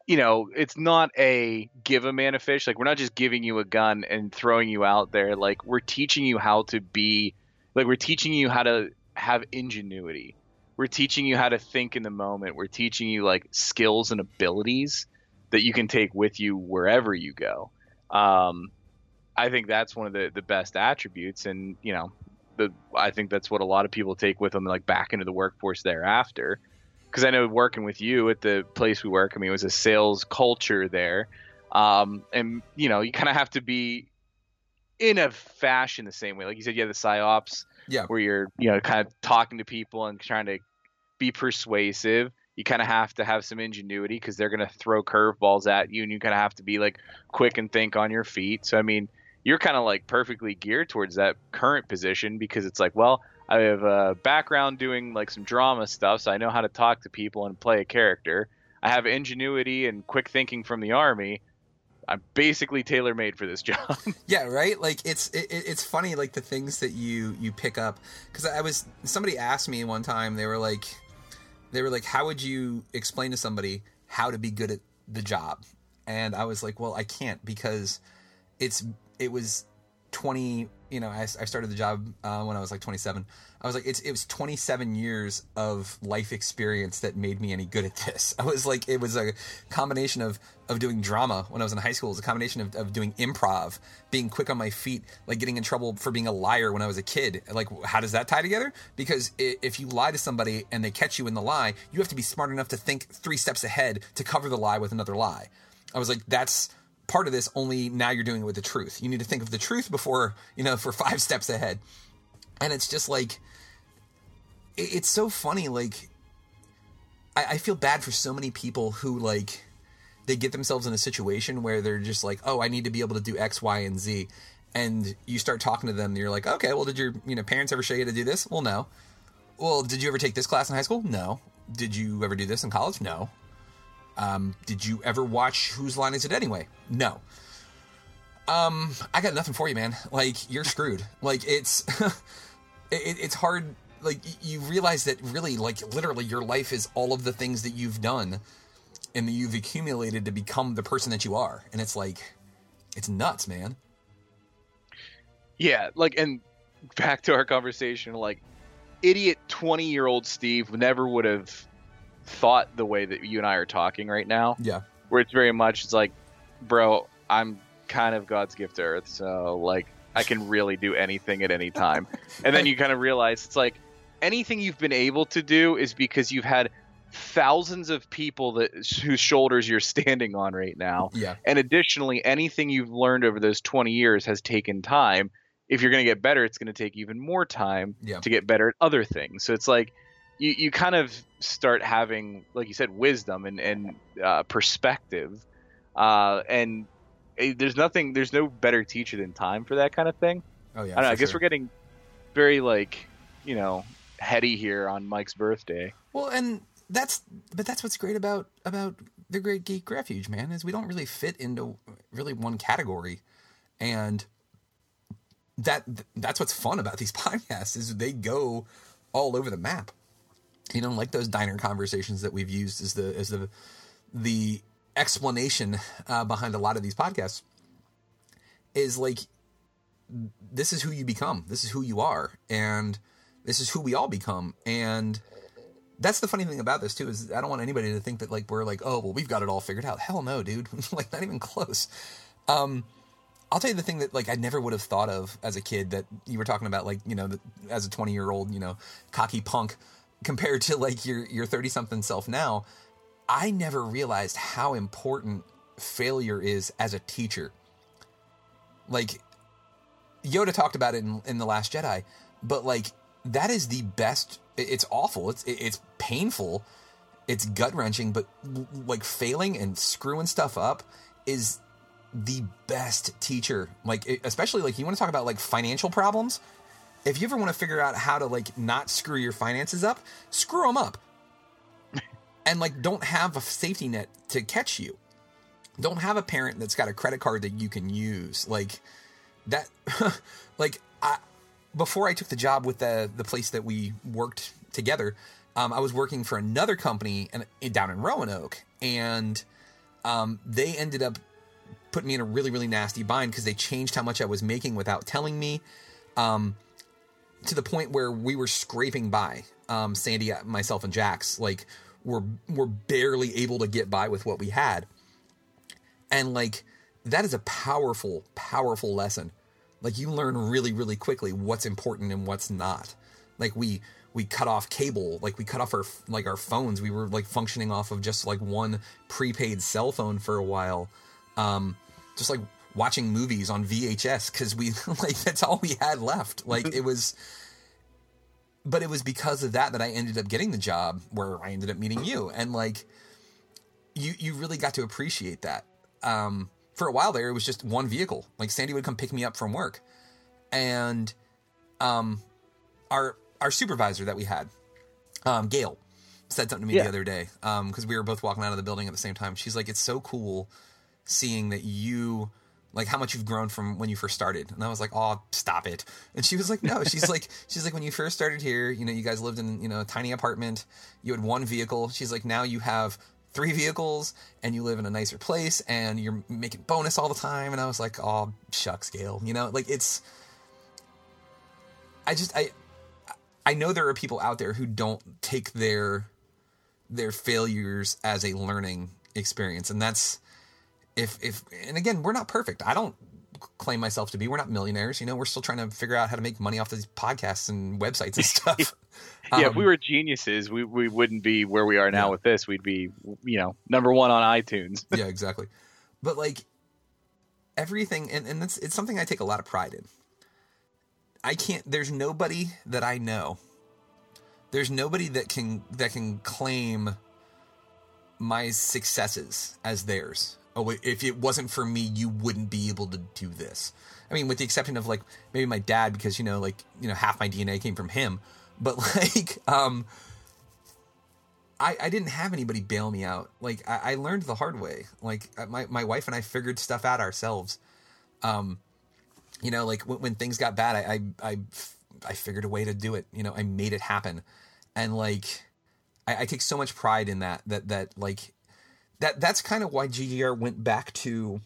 you know it's not a give a man a fish. Like we're not just giving you a gun and throwing you out there. Like we're teaching you how to be like we're teaching you how to have ingenuity. We're teaching you how to think in the moment. We're teaching you like skills and abilities that you can take with you wherever you go. Um, I think that's one of the the best attributes, and you know, the I think that's what a lot of people take with them like back into the workforce thereafter. Because I know working with you at the place we work, I mean, it was a sales culture there, um, and you know, you kind of have to be in a fashion the same way. Like you said, you have the psyops, yeah, where you're you know kind of talking to people and trying to be persuasive you kind of have to have some ingenuity because they're going to throw curveballs at you and you kind of have to be like quick and think on your feet so i mean you're kind of like perfectly geared towards that current position because it's like, well, I have a background doing like some drama stuff, so I know how to talk to people and play a character. I have ingenuity and quick thinking from the army. I'm basically tailor made for this job. yeah, right. Like it's it, it's funny like the things that you you pick up because I was somebody asked me one time they were like they were like how would you explain to somebody how to be good at the job and I was like well I can't because it's it was 20 you know I, I started the job uh, when i was like 27 i was like it's, it was 27 years of life experience that made me any good at this. I was like it was a combination of of doing drama when i was in high school. It was a combination of, of doing improv being quick on my feet like getting in trouble for being a liar when i was a kid. Like how does that tie together? Because if you lie to somebody and they catch you in the lie you have to be smart enough to think three steps ahead to cover the lie with another lie. I was like that's part of this only now you're doing it with the truth. You need to think of the truth before you know for five steps ahead. And it's just like it, it's so funny like I, I feel bad for so many people who like they get themselves in a situation where they're just like oh i need to be able to do x y and z. And you start talking to them and you're like okay well did your you know parents ever show you to do this? Well no. Well did you ever take this class in high school? No. Did you ever do this in college? No um, did you ever watch Whose Line Is It Anyway? No. Um, I got nothing for you, man. Like you're screwed. like it's it, it's hard. Like you realize that really, like literally, your life is all of the things that you've done and that you've accumulated to become the person that you are, and it's like it's nuts, man. Yeah, like and back to our conversation, like idiot twenty year old Steve never would have thought the way that you and I are talking right now. Yeah. Where it's very much it's like, bro, I'm kind of God's gift to Earth, so like I can really do anything at any time. and then you kind of realize it's like anything you've been able to do is because you've had thousands of people that whose shoulders you're standing on right now. Yeah. And additionally, anything you've learned over those 20 years has taken time. If you're going to get better, it's going to take even more time Yeah. to get better at other things. So it's like you, you kind of start having, like you said, wisdom and, and uh, perspective. Uh, and eh, there's nothing, there's no better teacher than time for that kind of thing. Oh yeah. I don't know. I guess sure. we're getting very like, you know, heady here on Mike's birthday. Well, and that's but that's what's great about about the Great Geek Refuge, man, is we don't really fit into really one category, and that that's what's fun about these podcasts is they go all over the map. You know, like those diner conversations that we've used as the as the the explanation uh, behind a lot of these podcasts is like this is who you become. This is who you are, and this is who we all become. And that's the funny thing about this too is I don't want anybody to think that like we're like oh well we've got it all figured out. Hell no, dude. like not even close. Um, I'll tell you the thing that like I never would have thought of as a kid that you were talking about like you know the, as a twenty year old you know cocky punk compared to like your your thirty something self now. I never realized how important failure is as a teacher. Like Yoda talked about it in, in the Last Jedi, but like that is the best. It's awful. It's it's painful. It's gut wrenching. But like failing and screwing stuff up is the best teacher. Like especially like you want to talk about like financial problems. If you ever want to figure out how to like not screw your finances up, screw them up, and like don't have a safety net to catch you. Don't have a parent that's got a credit card that you can use. Like that like I before I took the job with the the place that we worked together, um, I was working for another company in, down in Roanoke, and um, they ended up putting me in a really really nasty bind because they changed how much I was making without telling me, um, to the point where we were scraping by. Um, Sandy, myself, and Jax like were were barely able to get by with what we had, and like that is a powerful powerful lesson. Like you learn really really quickly what's important and what's not. Like we we cut off cable like we cut off our like our phones. We were like functioning off of just like one prepaid cell phone for a while. Um just like watching movies on VHS cuz we like that's all we had left. Like it was but it was because of that that I ended up getting the job where I ended up meeting you. And like you you really got to appreciate that. Um for a while there it was just one vehicle. Like sandy would come pick me up from work. And um our our supervisor that we had um gail said something to me Yeah. the other day um because we were both walking out of the building at the same time. She's like it's so cool seeing that you like how much you've grown from when you first started. And i was like oh stop it. And she was like no she's like she's like when you first started here you know you guys lived in you know a tiny apartment. You had one vehicle. She's like now you have three vehicles and you live in a nicer place and you're making bonus all the time. And i was like oh shucks gail. You know like it's i just i i know there are people out there who don't take their their failures as a learning experience. And that's if if and again we're not perfect i don't claim myself to be we're not millionaires you know we're still trying to figure out how to make money off these podcasts and websites and stuff yeah, if Um, we were geniuses, we, we wouldn't be where we are now with this. We'd be, you know, number one on iTunes. yeah, exactly. But like everything, and, and it's, it's something I take a lot of pride in. I can't. There's nobody that I know. There's nobody that can that can claim my successes as theirs. Oh, if it wasn't for me, you wouldn't be able to do this. I mean, with the exception of like maybe my dad, because you know, like you know, half my DNA came from him. But like, um, I, I didn't have anybody bail me out. Like I, I learned the hard way. Like my my wife and I figured stuff out ourselves. Um, you know, like when, when things got bad, I, I I I figured a way to do it. You know, I made it happen, and like I, I take so much pride in that. That that like that that's kind of why GGR went back to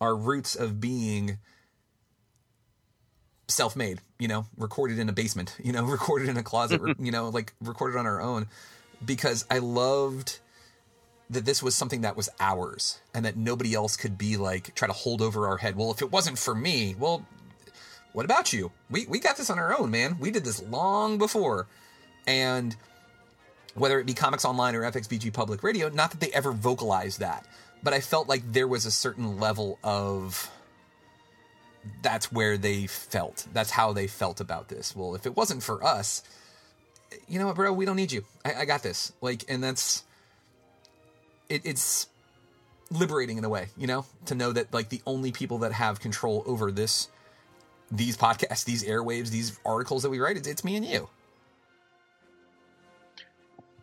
our roots of being self-made you know recorded in a basement you know recorded in a closet mm-hmm. you know like recorded on our own because i loved that this was something that was ours and that nobody else could be like try to hold over our head. Well if it wasn't for me well what about you? We we got this on our own man. We did this long before. And whether it be Comics Online or FXBG Public Radio, not that they ever vocalized that, but I felt like there was a certain level of that's where they felt. That's how they felt about this. Well, if it wasn't for us, you know what, bro, we don't need you. I, I got this. Like, and that's it, it's liberating in a way, you know, to know that like the only people that have control over this, these podcasts, these airwaves, these articles that we write, it's, it's me and you.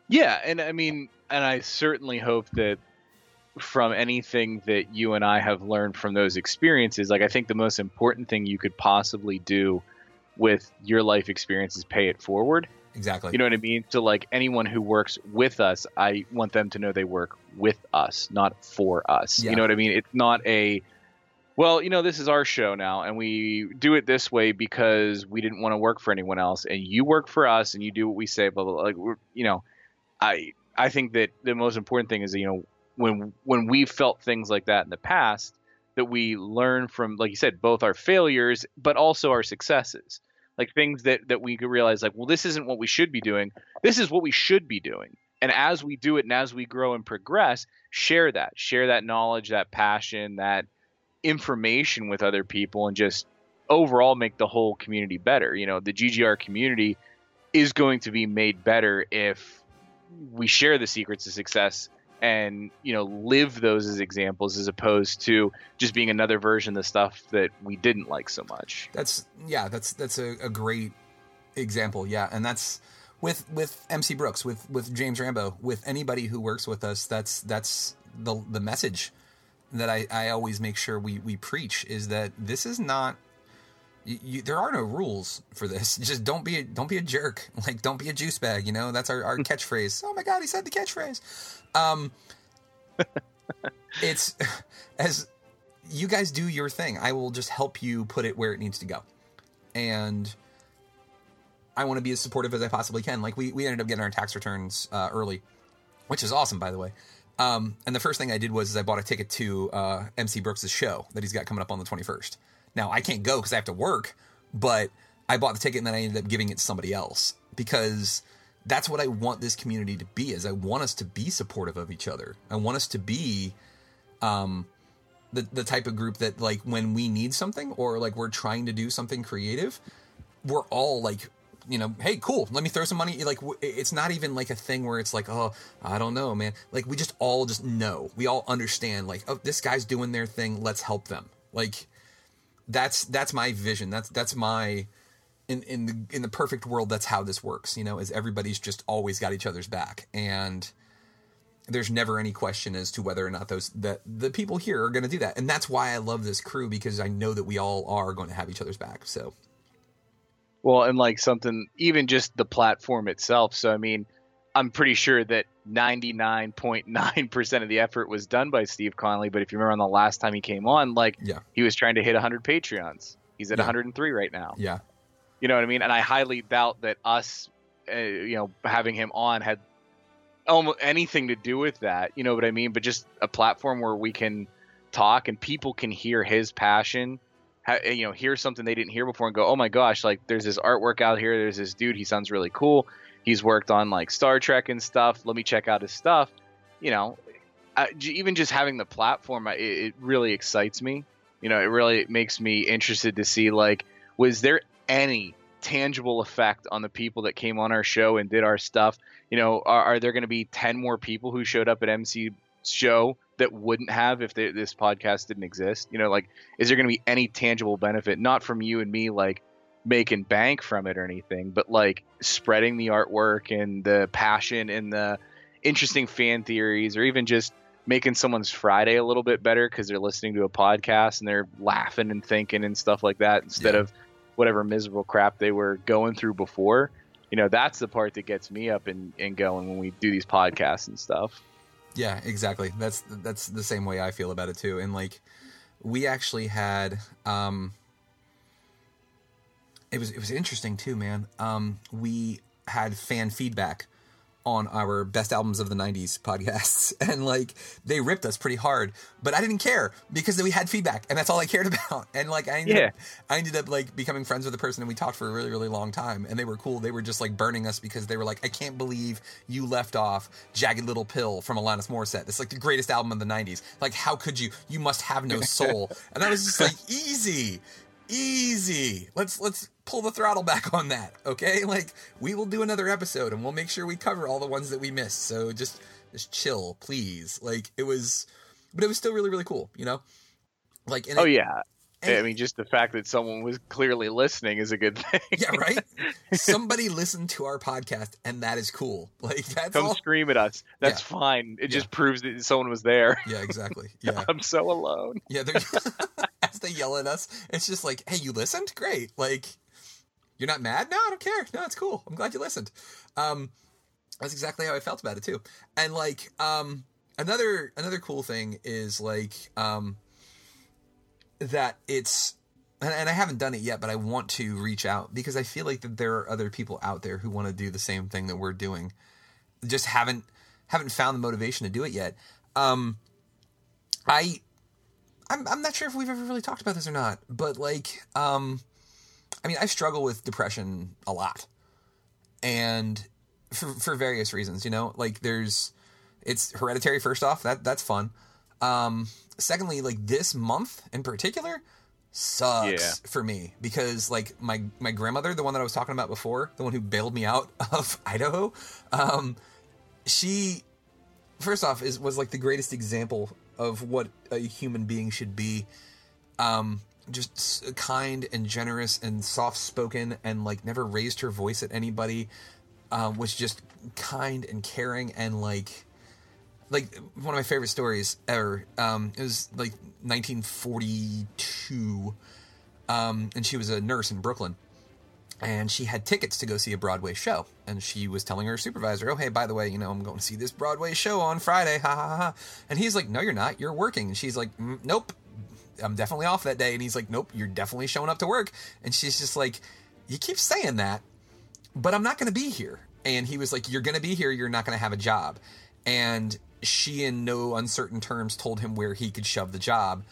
Yeah, and I mean, and I certainly hope that from anything that you and I have learned from those experiences, like I think the most important thing you could possibly do with your life experience is pay it forward. Exactly. You know what I mean? So like anyone who works with us, I want them to know they work with us, not for us. Yeah. You know what I mean? It's not a well, you know, this is our show now and we do it this way because we didn't want to work for anyone else and you work for us and you do what we say blah blah, blah. like we're, you know, I I think that the most important thing is you know when when we've felt things like that in the past that we learn from like you said both our failures but also our successes. Like things that that we could realize like well this isn't what we should be doing. This is what we should be doing. And as we do it and as we grow and progress share that. Share that knowledge that passion that information with other people and just overall make the whole community better. You know the ggr community is going to be made better if we share the secrets of success and you know live those as examples as opposed to just being another version of stuff that we didn't like so much That's yeah, that's that's a, a great example. Yeah, and that's with with MC Brooks, with with James Rambo, with anybody who works with us. That's that's the the message that I, I always make sure we we preach is that this is not. You, you, there are no rules for this. Just don't be a, don't be a jerk. Like don't be a juice bag. You know that's our, our catchphrase. Oh my god, he said the catchphrase. Um, it's as you guys do your thing. I will just help you put it where it needs to go. And I want to be as supportive as I possibly can. Like we, we ended up getting our tax returns uh, early, which is awesome, by the way. Um, and the first thing I did was is I bought a ticket to uh, MC Brooks' show that he's got coming up on the 21st. Now I can't go because I have to work, but I bought the ticket and then I ended up giving it to somebody else because that's what I want this community to be. Is I want us to be supportive of each other. I want us to be um, the the type of group that like when we need something or like we're trying to do something creative, we're all like you know, hey, cool, let me throw some money. Like, it's not even like a thing where it's like, oh, I don't know, man. Like, we just all just know. We all understand, like, oh, this guy's doing their thing. Let's help them. Like, that's that's my vision. That's that's my in in the in the perfect world. That's how this works. You know, is everybody's just always got each other's back, and there's never any question as to whether or not those that the people here are going to do that. And that's why I love this crew because I know that we all are going to have each other's back. So. Well, and like something, even just the platform itself. So, I mean, I'm pretty sure that 99.9% of the effort was done by Steve Conley. But if you remember on the last time he came on, like, yeah. he was trying to hit 100 Patreons. He's at Yeah. 103 right now. Yeah. You know what I mean? And I highly doubt that us, uh, you know, having him on had almost anything to do with that. You know what I mean? But just a platform where we can talk and people can hear his passion. Ha- you know, hear something they didn't hear before and go, "Oh my gosh! Like, there's this artwork out here. There's this dude. He sounds really cool. He's worked on like Star Trek and stuff. Let me check out his stuff." You know, I, even just having the platform, it, it really excites me. You know, it really makes me interested to see like, was there any tangible effect on the people that came on our show and did our stuff? You know, are, are there going to be ten more people who showed up at MC show that wouldn't have if they, this podcast didn't exist? You know, like, is there going to be any tangible benefit, not from you and me, like making bank from it or anything, but like spreading the artwork and the passion and the interesting fan theories, or even just making someone's Friday a little bit better because they're listening to a podcast and they're laughing and thinking and stuff like that instead Yeah. of whatever miserable crap they were going through before. You know, that's the part that gets me up and, and going when we do these podcasts and stuff. Yeah, exactly. That's that's the same way I feel about it too. And like we actually had um it was it was interesting too, man. Um we had fan feedback on our best albums of the 90s podcasts and like they ripped us pretty hard but i didn't care because we had feedback and that's all i cared about and like i ended, Yeah. up, I ended up like becoming friends with the person and we talked for a really really long time and they were cool. They were just like burning us because they were like i can't believe you left off jagged little pill from alanis morissette. It's like the greatest album of the 90s like how could you? You must have no soul. And i was just like easy easy. Let's let's pull the throttle back on that okay? Like we will do another episode and we'll make sure we cover all the ones that we missed. So just just chill please. Like it was but it was still really really cool you know? Like and Oh it- yeah. I mean, just the fact that someone was clearly listening is a good thing. yeah right somebody listened to our podcast and that is cool like that's Come all scream at us. That's Yeah. fine. It just proves that someone was there. yeah exactly yeah I'm so alone. yeah they're as they yell at us it's just like hey you listened great like you're not mad no i don't care no it's cool i'm glad you listened um that's exactly how i felt about it too and like um another another cool thing is like um that it's and, i haven't done it yet but i want to reach out because i feel like that there are other people out there who want to do the same thing that we're doing just haven't haven't found the motivation to do it yet um i I'm, I'm not sure if we've ever really talked about this or not, but like, um, I mean, I struggle with depression a lot, and for for various reasons, you know, like there's, it's hereditary. First off, that that's fun. Um, secondly, like this month in particular sucks Yeah. for me because like my my grandmother, the one that I was talking about before, the one who bailed me out of Idaho, um, she first off is was like the greatest example of what a human being should be um just kind and generous and soft spoken and like never raised her voice at anybody um was just kind and caring and like like one of my favorite stories ever um it was like 1942 um and she was a nurse in Brooklyn and she had tickets to go see a Broadway show. And she was telling her supervisor, "Oh, hey, by the way, you know, I'm going to see this Broadway show on Friday." Ha ha ha! And he's like, "No, you're not. You're working." And she's like, "Mm, "Nope, I'm definitely off that day." And he's like, "Nope, you're definitely showing up to work." And she's just like, "You keep saying that, but I'm not going to be here." And he was like, "You're going to be here. You're not going to have a job." And she, in no uncertain terms, told him where he could shove the job.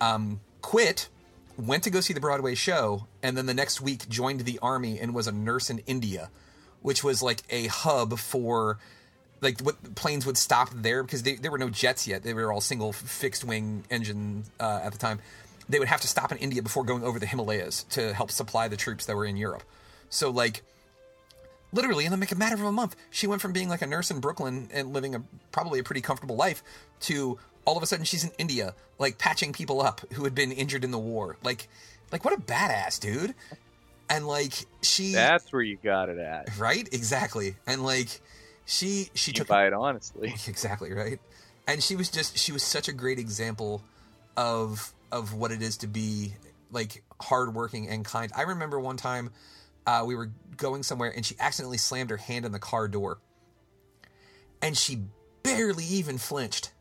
Um, quit went to go see the Broadway show, and then the next week joined the army and was a nurse in India, which was like a hub for like what planes would stop there because they, there were no jets yet. They were all single fixed wing engine uh, at the time. They would have to stop in India before going over the Himalayas to help supply the troops that were in Europe. So like literally in like a matter of a month, she went from being like a nurse in Brooklyn and living a probably a pretty comfortable life to all of a sudden she's in India, like patching people up who had been injured in the war. Like, like what a badass dude. And like she, That's where you got it at. right? Exactly. And like she, she You took buy it honestly. exactly right. And she was just, she was such a great example of of what it is to be like hardworking and kind. I remember one time uh, we were going somewhere and she accidentally slammed her hand on the car door, and she barely even flinched.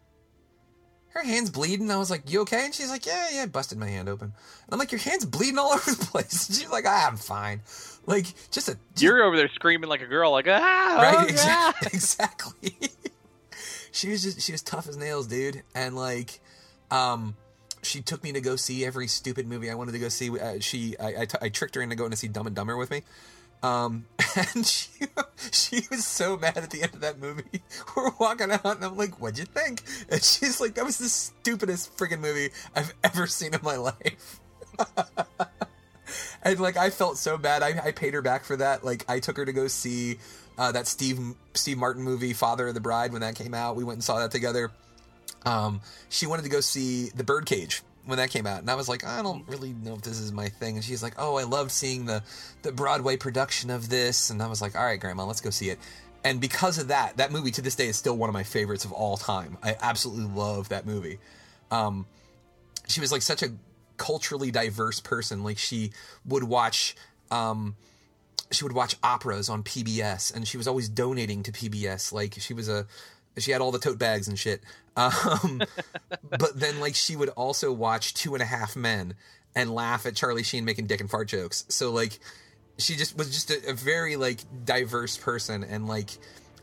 Her hand's bleeding. I was like, "You okay?" And she's like, "Yeah, yeah." I busted my hand open. And I'm like, "Your hand's bleeding all over the place." And she's like, ah, "I'm fine." Like, just a You're over there screaming like a girl, like ah, right? oh, exactly. yeah. exactly. she was just she was tough as nails, dude. And like, um, she took me to go see every stupid movie I wanted to go see. Uh, she I, I, t- I tricked her into going to see Dumb and Dumber with me. Um, and she she was so mad at the end of that movie. We're walking out, and I'm like, "What'd you think?" And she's like, "That was the stupidest freaking movie I've ever seen in my life." and like I felt so bad. I, I paid her back for that. Like I took her to go see uh, that Steve Steve Martin movie, Father of the Bride, when that came out. We went and saw that together. Um, she wanted to go see The Birdcage when that came out, and I was like, I don't really know if this is my thing. And she's like, Oh, I loved seeing the the Broadway production of this, and I was like, All right, Grandma, let's go see it. And because of that, that movie to this day is still one of my favorites of all time. I absolutely love that movie. Um, she was like such a culturally diverse person. Like she would watch, um, she would watch operas on PBS, and she was always donating to PBS. Like she was a, she had all the tote bags and shit. Um, but then like she would also watch Two and a Half Men and laugh at Charlie Sheen making dick and fart jokes. So like she just was just a, a very like diverse person and like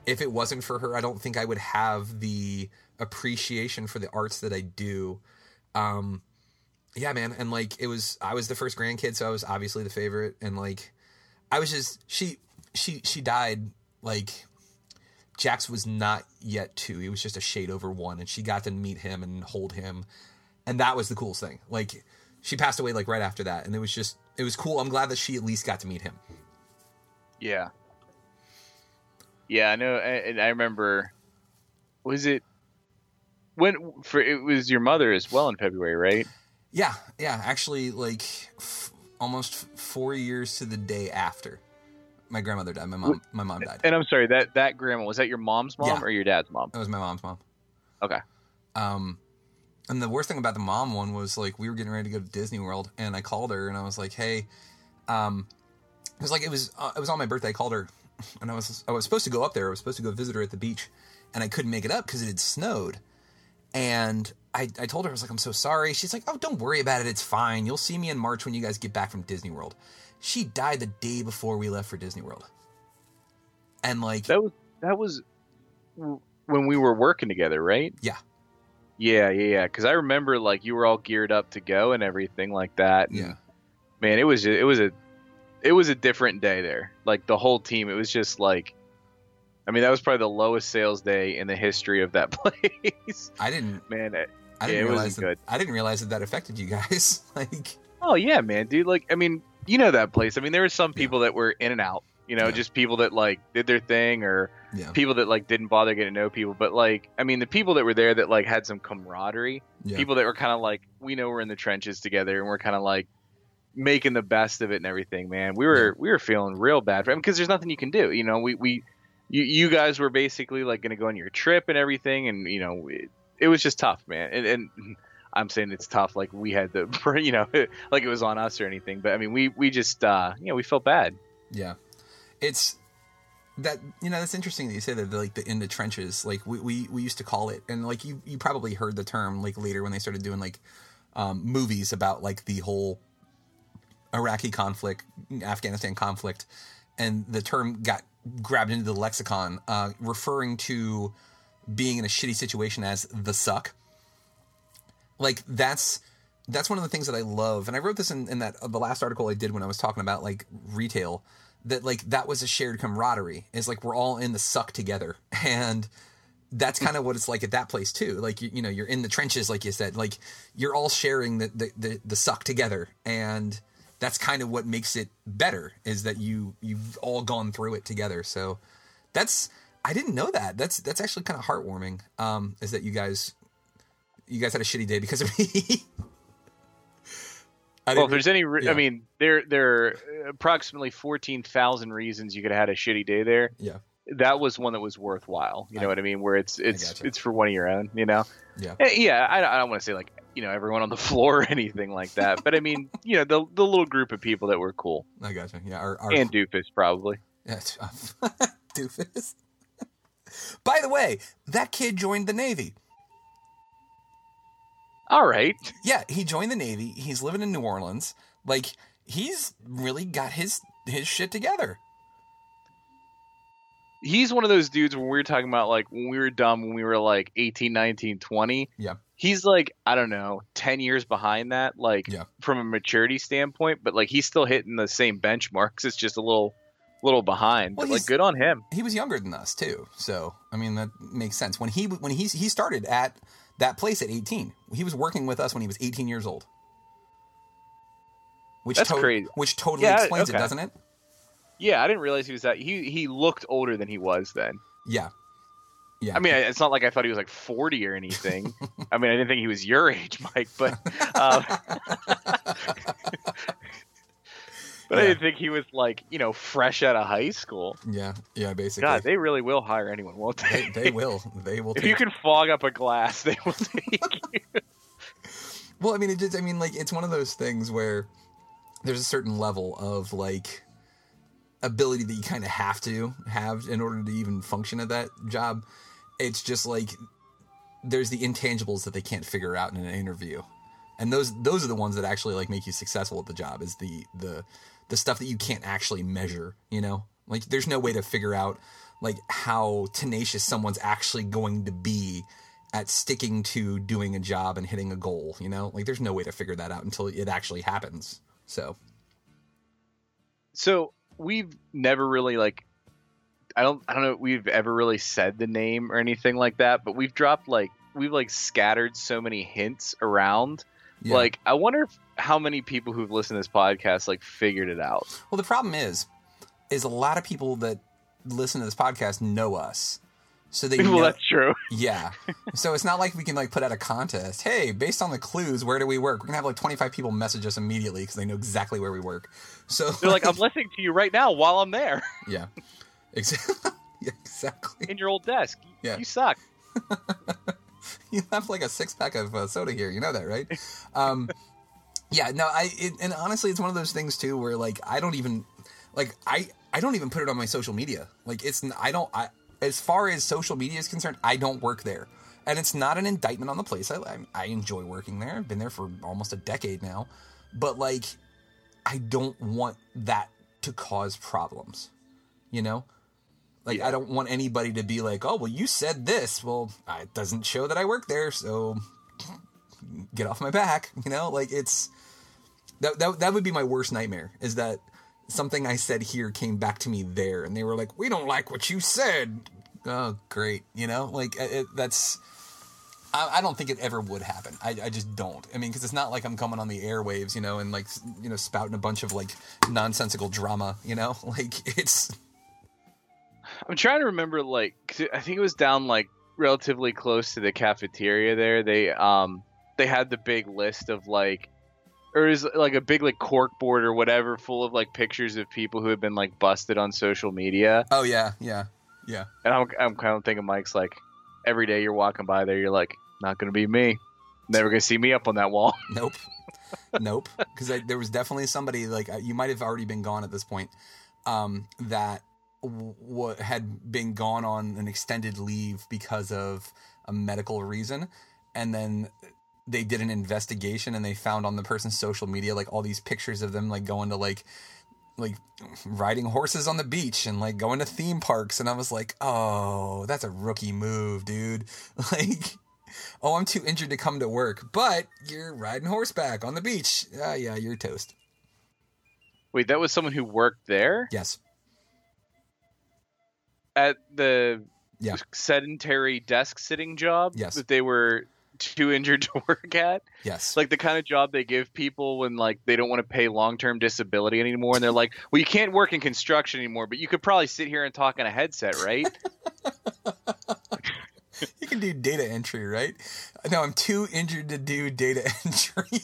if it wasn't for her, I don't think I would have the appreciation for the arts that I do. Um, yeah, man, and like it was, I was the first grandkid, so I was obviously the favorite, and like I was just she she she died like Jax was not yet two; he was just a shade over one, and she got to meet him and hold him, and that was the coolest thing. Like she passed away like right after that, and it was just it was cool. I'm glad that she at least got to meet him. Yeah. Yeah, I know. And I remember, was it when for it was your mother as well in February, right? Yeah, yeah. Actually, like f- almost four years to the day after my grandmother died. My mom, my mom died. And I'm sorry that that grandma was that your mom's mom Yeah. or your dad's mom? That was my mom's mom. Okay. Um, and the worst thing about the mom one was like we were getting ready to go to Disney World, and I called her and I was like, "Hey," um, it was like it was uh, it was on my birthday. I called her, and I was I was supposed to go up there. I was supposed to go visit her at the beach, and I couldn't make it up because it had snowed. And I, I told her I was like, "I'm so sorry." She's like, "Oh, don't worry about it. It's fine. You'll see me in March when you guys get back from Disney World." She died the day before we left for Disney World, and like that was that was when we were working together, right? Yeah. Yeah, yeah, yeah. Because I remember like you were all geared up to go and everything like that. and, Yeah. Man, it was it was a it was a different day there. Like the whole team, it was just like. I mean, that was probably the lowest sales day in the history of that place. I didn't, man. It, I didn't it realize that, good. I didn't realize that that affected you guys. like, Oh yeah, man, dude. Like, I mean, you know that place. I mean, there were some people that were in and out. You know, just people that like did their thing, or Yeah. people that like didn't bother getting to know people. But like, I mean, the people that were there that like had some camaraderie. Yeah. People that were kind of like, we know we're in the trenches together, and we're kind of like making the best of it and everything. Man, we were we were feeling real bad for him because there's nothing you can do. You know, we we you you guys were basically like going to go on your trip and everything, and you know, it, it was just tough, man. And, and I'm saying it's tough, like we had the, you know, like it was on us or anything. But I mean, we we just, uh, you know, we felt bad. Yeah, it's that you know that's interesting that you say that like the in the trenches like we, we we used to call it and like you you probably heard the term like later when they started doing like um, movies about like the whole Iraqi conflict Afghanistan conflict and the term got grabbed into the lexicon uh, referring to being in a shitty situation as the suck like that's that's one of the things that I love, and I wrote this in, in that uh, the last article I did when I was talking about like retail. That like that was a shared camaraderie. Is like we're all in the suck together, and that's kind of what it's like at that place too. Like you, you know you're in the trenches, like you said. Like you're all sharing the the, the, the suck together, and that's kind of what makes it better. Is that you you've all gone through it together. So that's I didn't know that. That's that's actually kind of heartwarming. Um, is that you guys you guys had a shitty day because of me. I well, if there's any, re- yeah. I mean, there there are approximately fourteen thousand reasons you could have had a shitty day there. Yeah. That was one that was worthwhile. You know what I mean? Where it's it's gotcha. it's for one of your own. You know? Yeah. Eh, Yeah. I, I don't want to say like you know everyone on the floor or anything like that, but I mean you know the the little group of people that were cool. I gotcha. Yeah, our, our And Doofus probably. Yeah, doofus. By the way, that kid joined the Navy. All right. Yeah, he joined the Navy. He's living in New Orleans. Like he's really got his his shit together. He's one of those dudes when we were talking about like when we were dumb when we were like 18, 19, 20. Yeah. He's like, I don't know, 10 years behind that, like from a maturity standpoint, but like he's still hitting the same benchmarks. It's just a little little behind. Well, but like he's- good on him. He was younger than us too, so I mean that makes sense. When he when he he started at that place at 18, he was working with us when he was 18 years old. Which That's to- crazy. Which totally Yeah, explains it, doesn't it? Yeah, I didn't realize he was that. He he looked older than he was then. Yeah. Yeah. I mean, it's not like I thought he was like 40 or anything. I mean, I didn't think he was your age, Mike, but um, but I didn't think he was like you know fresh out of high school. Yeah, yeah, basically. God, they really will hire anyone, won't they? they, they will. They will. if you can fog up a glass, they will take you. Well, I mean, it just, I mean, like, it's one of those things where there's a certain level of like ability that you kind of have to have in order to even function at that job. It's just like there's the intangibles that they can't figure out in an interview, and those those are the ones that actually like make you successful at the job. Is the the the stuff that you can't actually measure, you know? Like, there's no way to figure out like how tenacious someone's actually going to be at sticking to doing a job and hitting a goal. You know, like there's no way to figure that out until it actually happens. So, So we've never really like I don't I don't know we've ever really said the name or anything like that, but we've dropped like we've like scattered so many hints around. Yeah. Like I wonder if, how many people who've listened to this podcast like figured it out. well, the problem is, is a lot of people that listen to this podcast know us. So they well, know, that's true. Yeah. so it's not like we can like put out a contest. Hey, based on the clues, where do we work? We're gonna have like 25 people message us immediately because they know exactly where we work. So They're like, I'm listening to you right now while I'm there yeah, exactly. exactly. in your old desk. Yeah. You suck. You have like a six pack of uh, soda here. You know that, right? Um, yeah. No, I it, and honestly, it's one of those things too where like I don't even like I I don't even put it on my social media. Like it's I don't I as far as social media is concerned, I don't work there. And it's not an indictment on the place. I, I, I enjoy working there. I've been there for almost a decade now. But like, I don't want that to cause problems. You know? Like, I don't want anybody to be like, oh, well, you said this. Well, it doesn't show that I work there, so get off my back. You know? Like, it's. That, that, that would be my worst nightmare is that something I said here came back to me there, and they were like, "We don't like what you said." Oh, great, you know, like it, that's. I, I don't think it ever would happen. I, I just don't. I mean, because it's not like I'm coming on the airwaves, you know, and like you know spouting a bunch of like nonsensical drama, you know, like it's. I'm trying to remember like I think it was down like relatively close to the cafeteria there. They um they had the big list of like or is like a big like cork board or whatever full of like pictures of people who have been like busted on social media. Oh yeah, yeah, yeah. And I'm I'm kind of thinking Mike's like every day you're walking by there you're like not going to be me. Never going to see me up on that wall. Nope. nope. Because there was definitely somebody like you might have already been gone at this point um, that w- w- had been gone on an extended leave because of a medical reason, and then they did an investigation and they found on the person's social media like all these pictures of them like going to like like riding horses on the beach and like going to theme parks and I was like, "Oh, that's a rookie move, dude." Like oh, I'm too injured to come to work, but you're riding horseback on the beach. Ah, yeah, you're toast. Wait, that was someone who worked there Yes. at the Yeah. sedentary desk sitting job Yes. that they were too injured to work at. Yes. Like the kind of job they give people when like they don't want to pay long-term disability anymore and they're like, "Well, you can't work in construction anymore, but you could probably sit here and talk on a headset, right?" You can do data entry, right? No, I'm too injured to do data entry.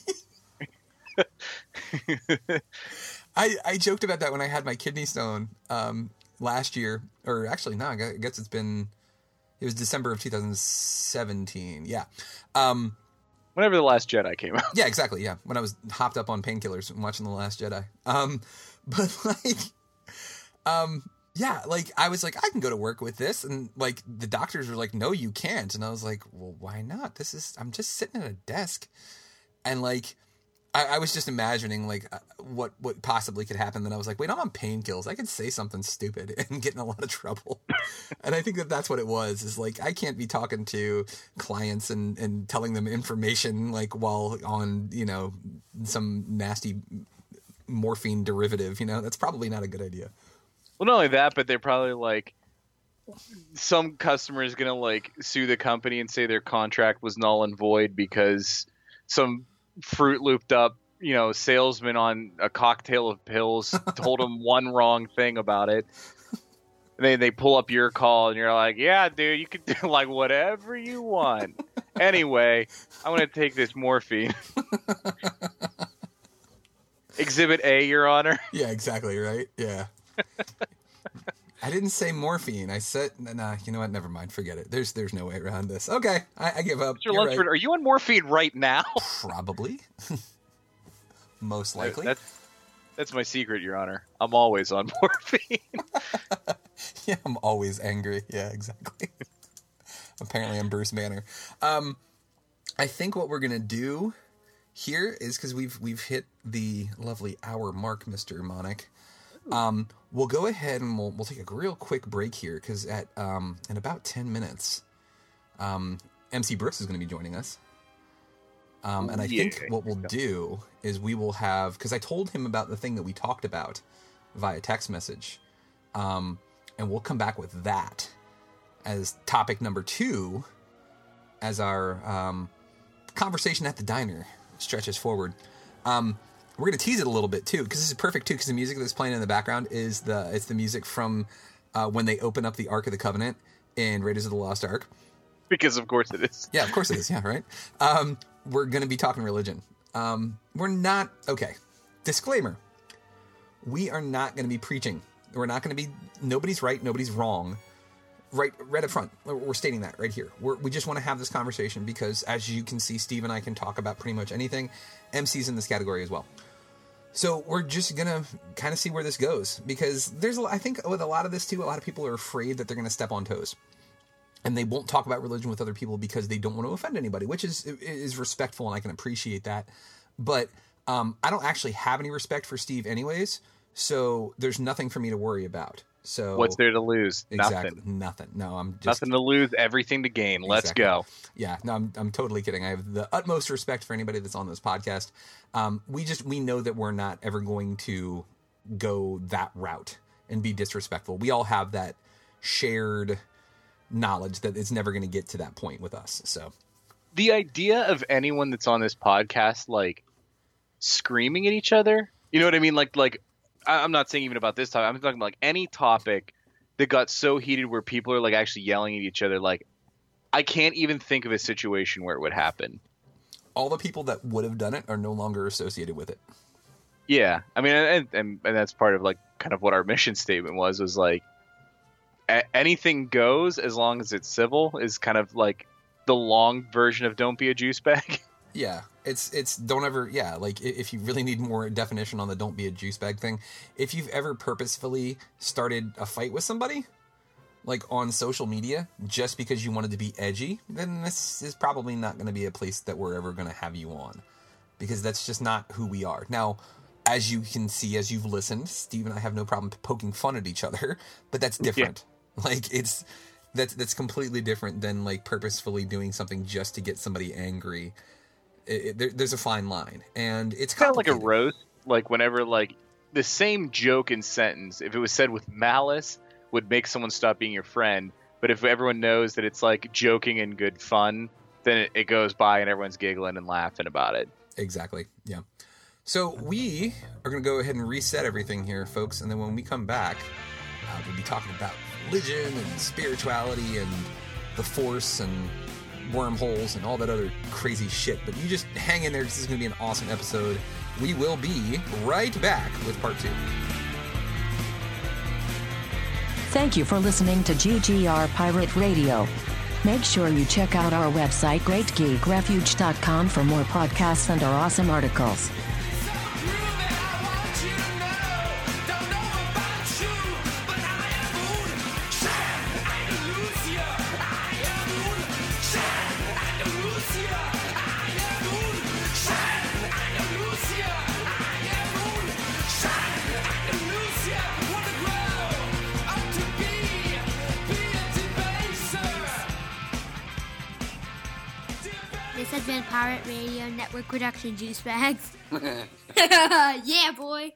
I I joked about that when I had my kidney stone um, last year, or actually, no, I guess it's been it was December of 2017. Yeah. Um, Whenever the last Jedi came out. Yeah, exactly. Yeah, when I was hopped up on painkillers and watching The Last Jedi. Um, but like, um, yeah, like I was like, I can go to work with this, and like the doctors were like, No, you can't, and I was like, Well, why not? This is I'm just sitting at a desk, and like. I, I was just imagining like uh, what what possibly could happen. Then I was like, wait, I'm on painkillers. I could say something stupid and get in a lot of trouble. and I think that that's what it was. Is like I can't be talking to clients and and telling them information like while on you know some nasty morphine derivative. You know, that's probably not a good idea. Well, not only that, but they're probably like some customer is gonna like sue the company and say their contract was null and void because some fruit looped up you know salesman on a cocktail of pills told him one wrong thing about it and then they pull up your call and you're like yeah dude you can do like whatever you want anyway i'm gonna take this morphine exhibit a your honor Yeah, exactly. Right. Yeah. I didn't say morphine. I said, nah. You know what? Never mind. Forget it. There's there's no way around this. Okay, I, I give up. Mr. You're Lunsford, right. are you on morphine right now Probably. Most likely. That's that's my secret, Your Honor. I'm always on morphine. yeah, I'm always angry. Yeah, exactly. Apparently, I'm Bruce Banner. Um, I think what we're gonna do here is because we've we've hit the lovely hour mark, Mister Monic. Um, we'll go ahead and we'll we'll take a real quick break here because at um in about ten minutes, um, MC Brooks is going to be joining us. Um, and I think what we'll do is we will have because I told him about the thing that we talked about via text message, um, and we'll come back with that as topic number two as our um, conversation at the diner stretches forward. Um, we're gonna tease it a little bit too because this is perfect too because the music that's playing in the background is the it's the music from uh, when they open up the Ark of the Covenant in Raiders of the Lost Ark. Because of course it is. Yeah, of course it is. Yeah, right. Um, we're going to be talking religion. Um, we're not okay. Disclaimer: We are not going to be preaching. We're not going to be. Nobody's right. Nobody's wrong. Right, right up front. We're stating that right here. We're, we just want to have this conversation because, as you can see, Steve and I can talk about pretty much anything. MC's in this category as well. So we're just gonna kind of see where this goes because there's, a- I think, with a lot of this too, a lot of people are afraid that they're gonna step on toes and they won't talk about religion with other people because they don't want to offend anybody, which is is respectful and I can appreciate that. But um, I don't actually have any respect for Steve, anyways. So there's nothing for me to worry about. So What's there to lose? Exactly, Nothing. nothing. No, I'm just Nothing to lose, everything to gain. Let's go. yeah, no, I'm, I'm totally kidding. I have the utmost respect for anybody that's on this podcast. Um, we just we know that we're not ever going to go that route and be disrespectful. We all have that shared knowledge that it's never going to get to that point with us. So the idea of anyone that's on this podcast like screaming at each other you know what i mean like like i'm not saying even about this topic. I'm talking about like any topic that got so heated where people are like actually yelling at each other like i can't even think of a situation where it would happen. All the people that would have done it are no longer associated with it. yeah. I mean and, and and that's part of like kind of what our mission statement was was like a- anything goes as long as it's civil is kind of like the long version of don't be a juice bag Yeah, it's it's don't ever yeah like if you really need more definition on the don't be a juice bag thing, if you've ever purposefully started a fight with somebody, like on social media, just because you wanted to be edgy, then this is probably not going to be a place that we're ever going to have you on, because that's just not who we are. Now, as you can see, as you've listened, Steve and I have no problem poking fun at each other, but that's different. Like it's that's that's completely different than like purposefully doing something just to get somebody angry. It, there, there's a fine line, and it's kind of like a roast like whenever like the same joke and sentence if it was said with malice would make someone stop being your friend but if everyone knows that it's like joking and good fun then it, it goes by and everyone's giggling and laughing about it Exactly. Yeah. So we are going to go ahead and reset everything here, folks, and then when we come back, uh, we'll be talking about religion and spirituality and the Force and wormholes and all that other crazy shit. But you just hang in there. This is going to be an awesome episode. We will be right back with part two. Thank you for listening to GGR Pirate Radio. Make sure you check out our website, greatgeekrefuge.com, for more podcasts and our awesome articles. Been Pirate Radio Network Production Juice Bags. yeah, boy.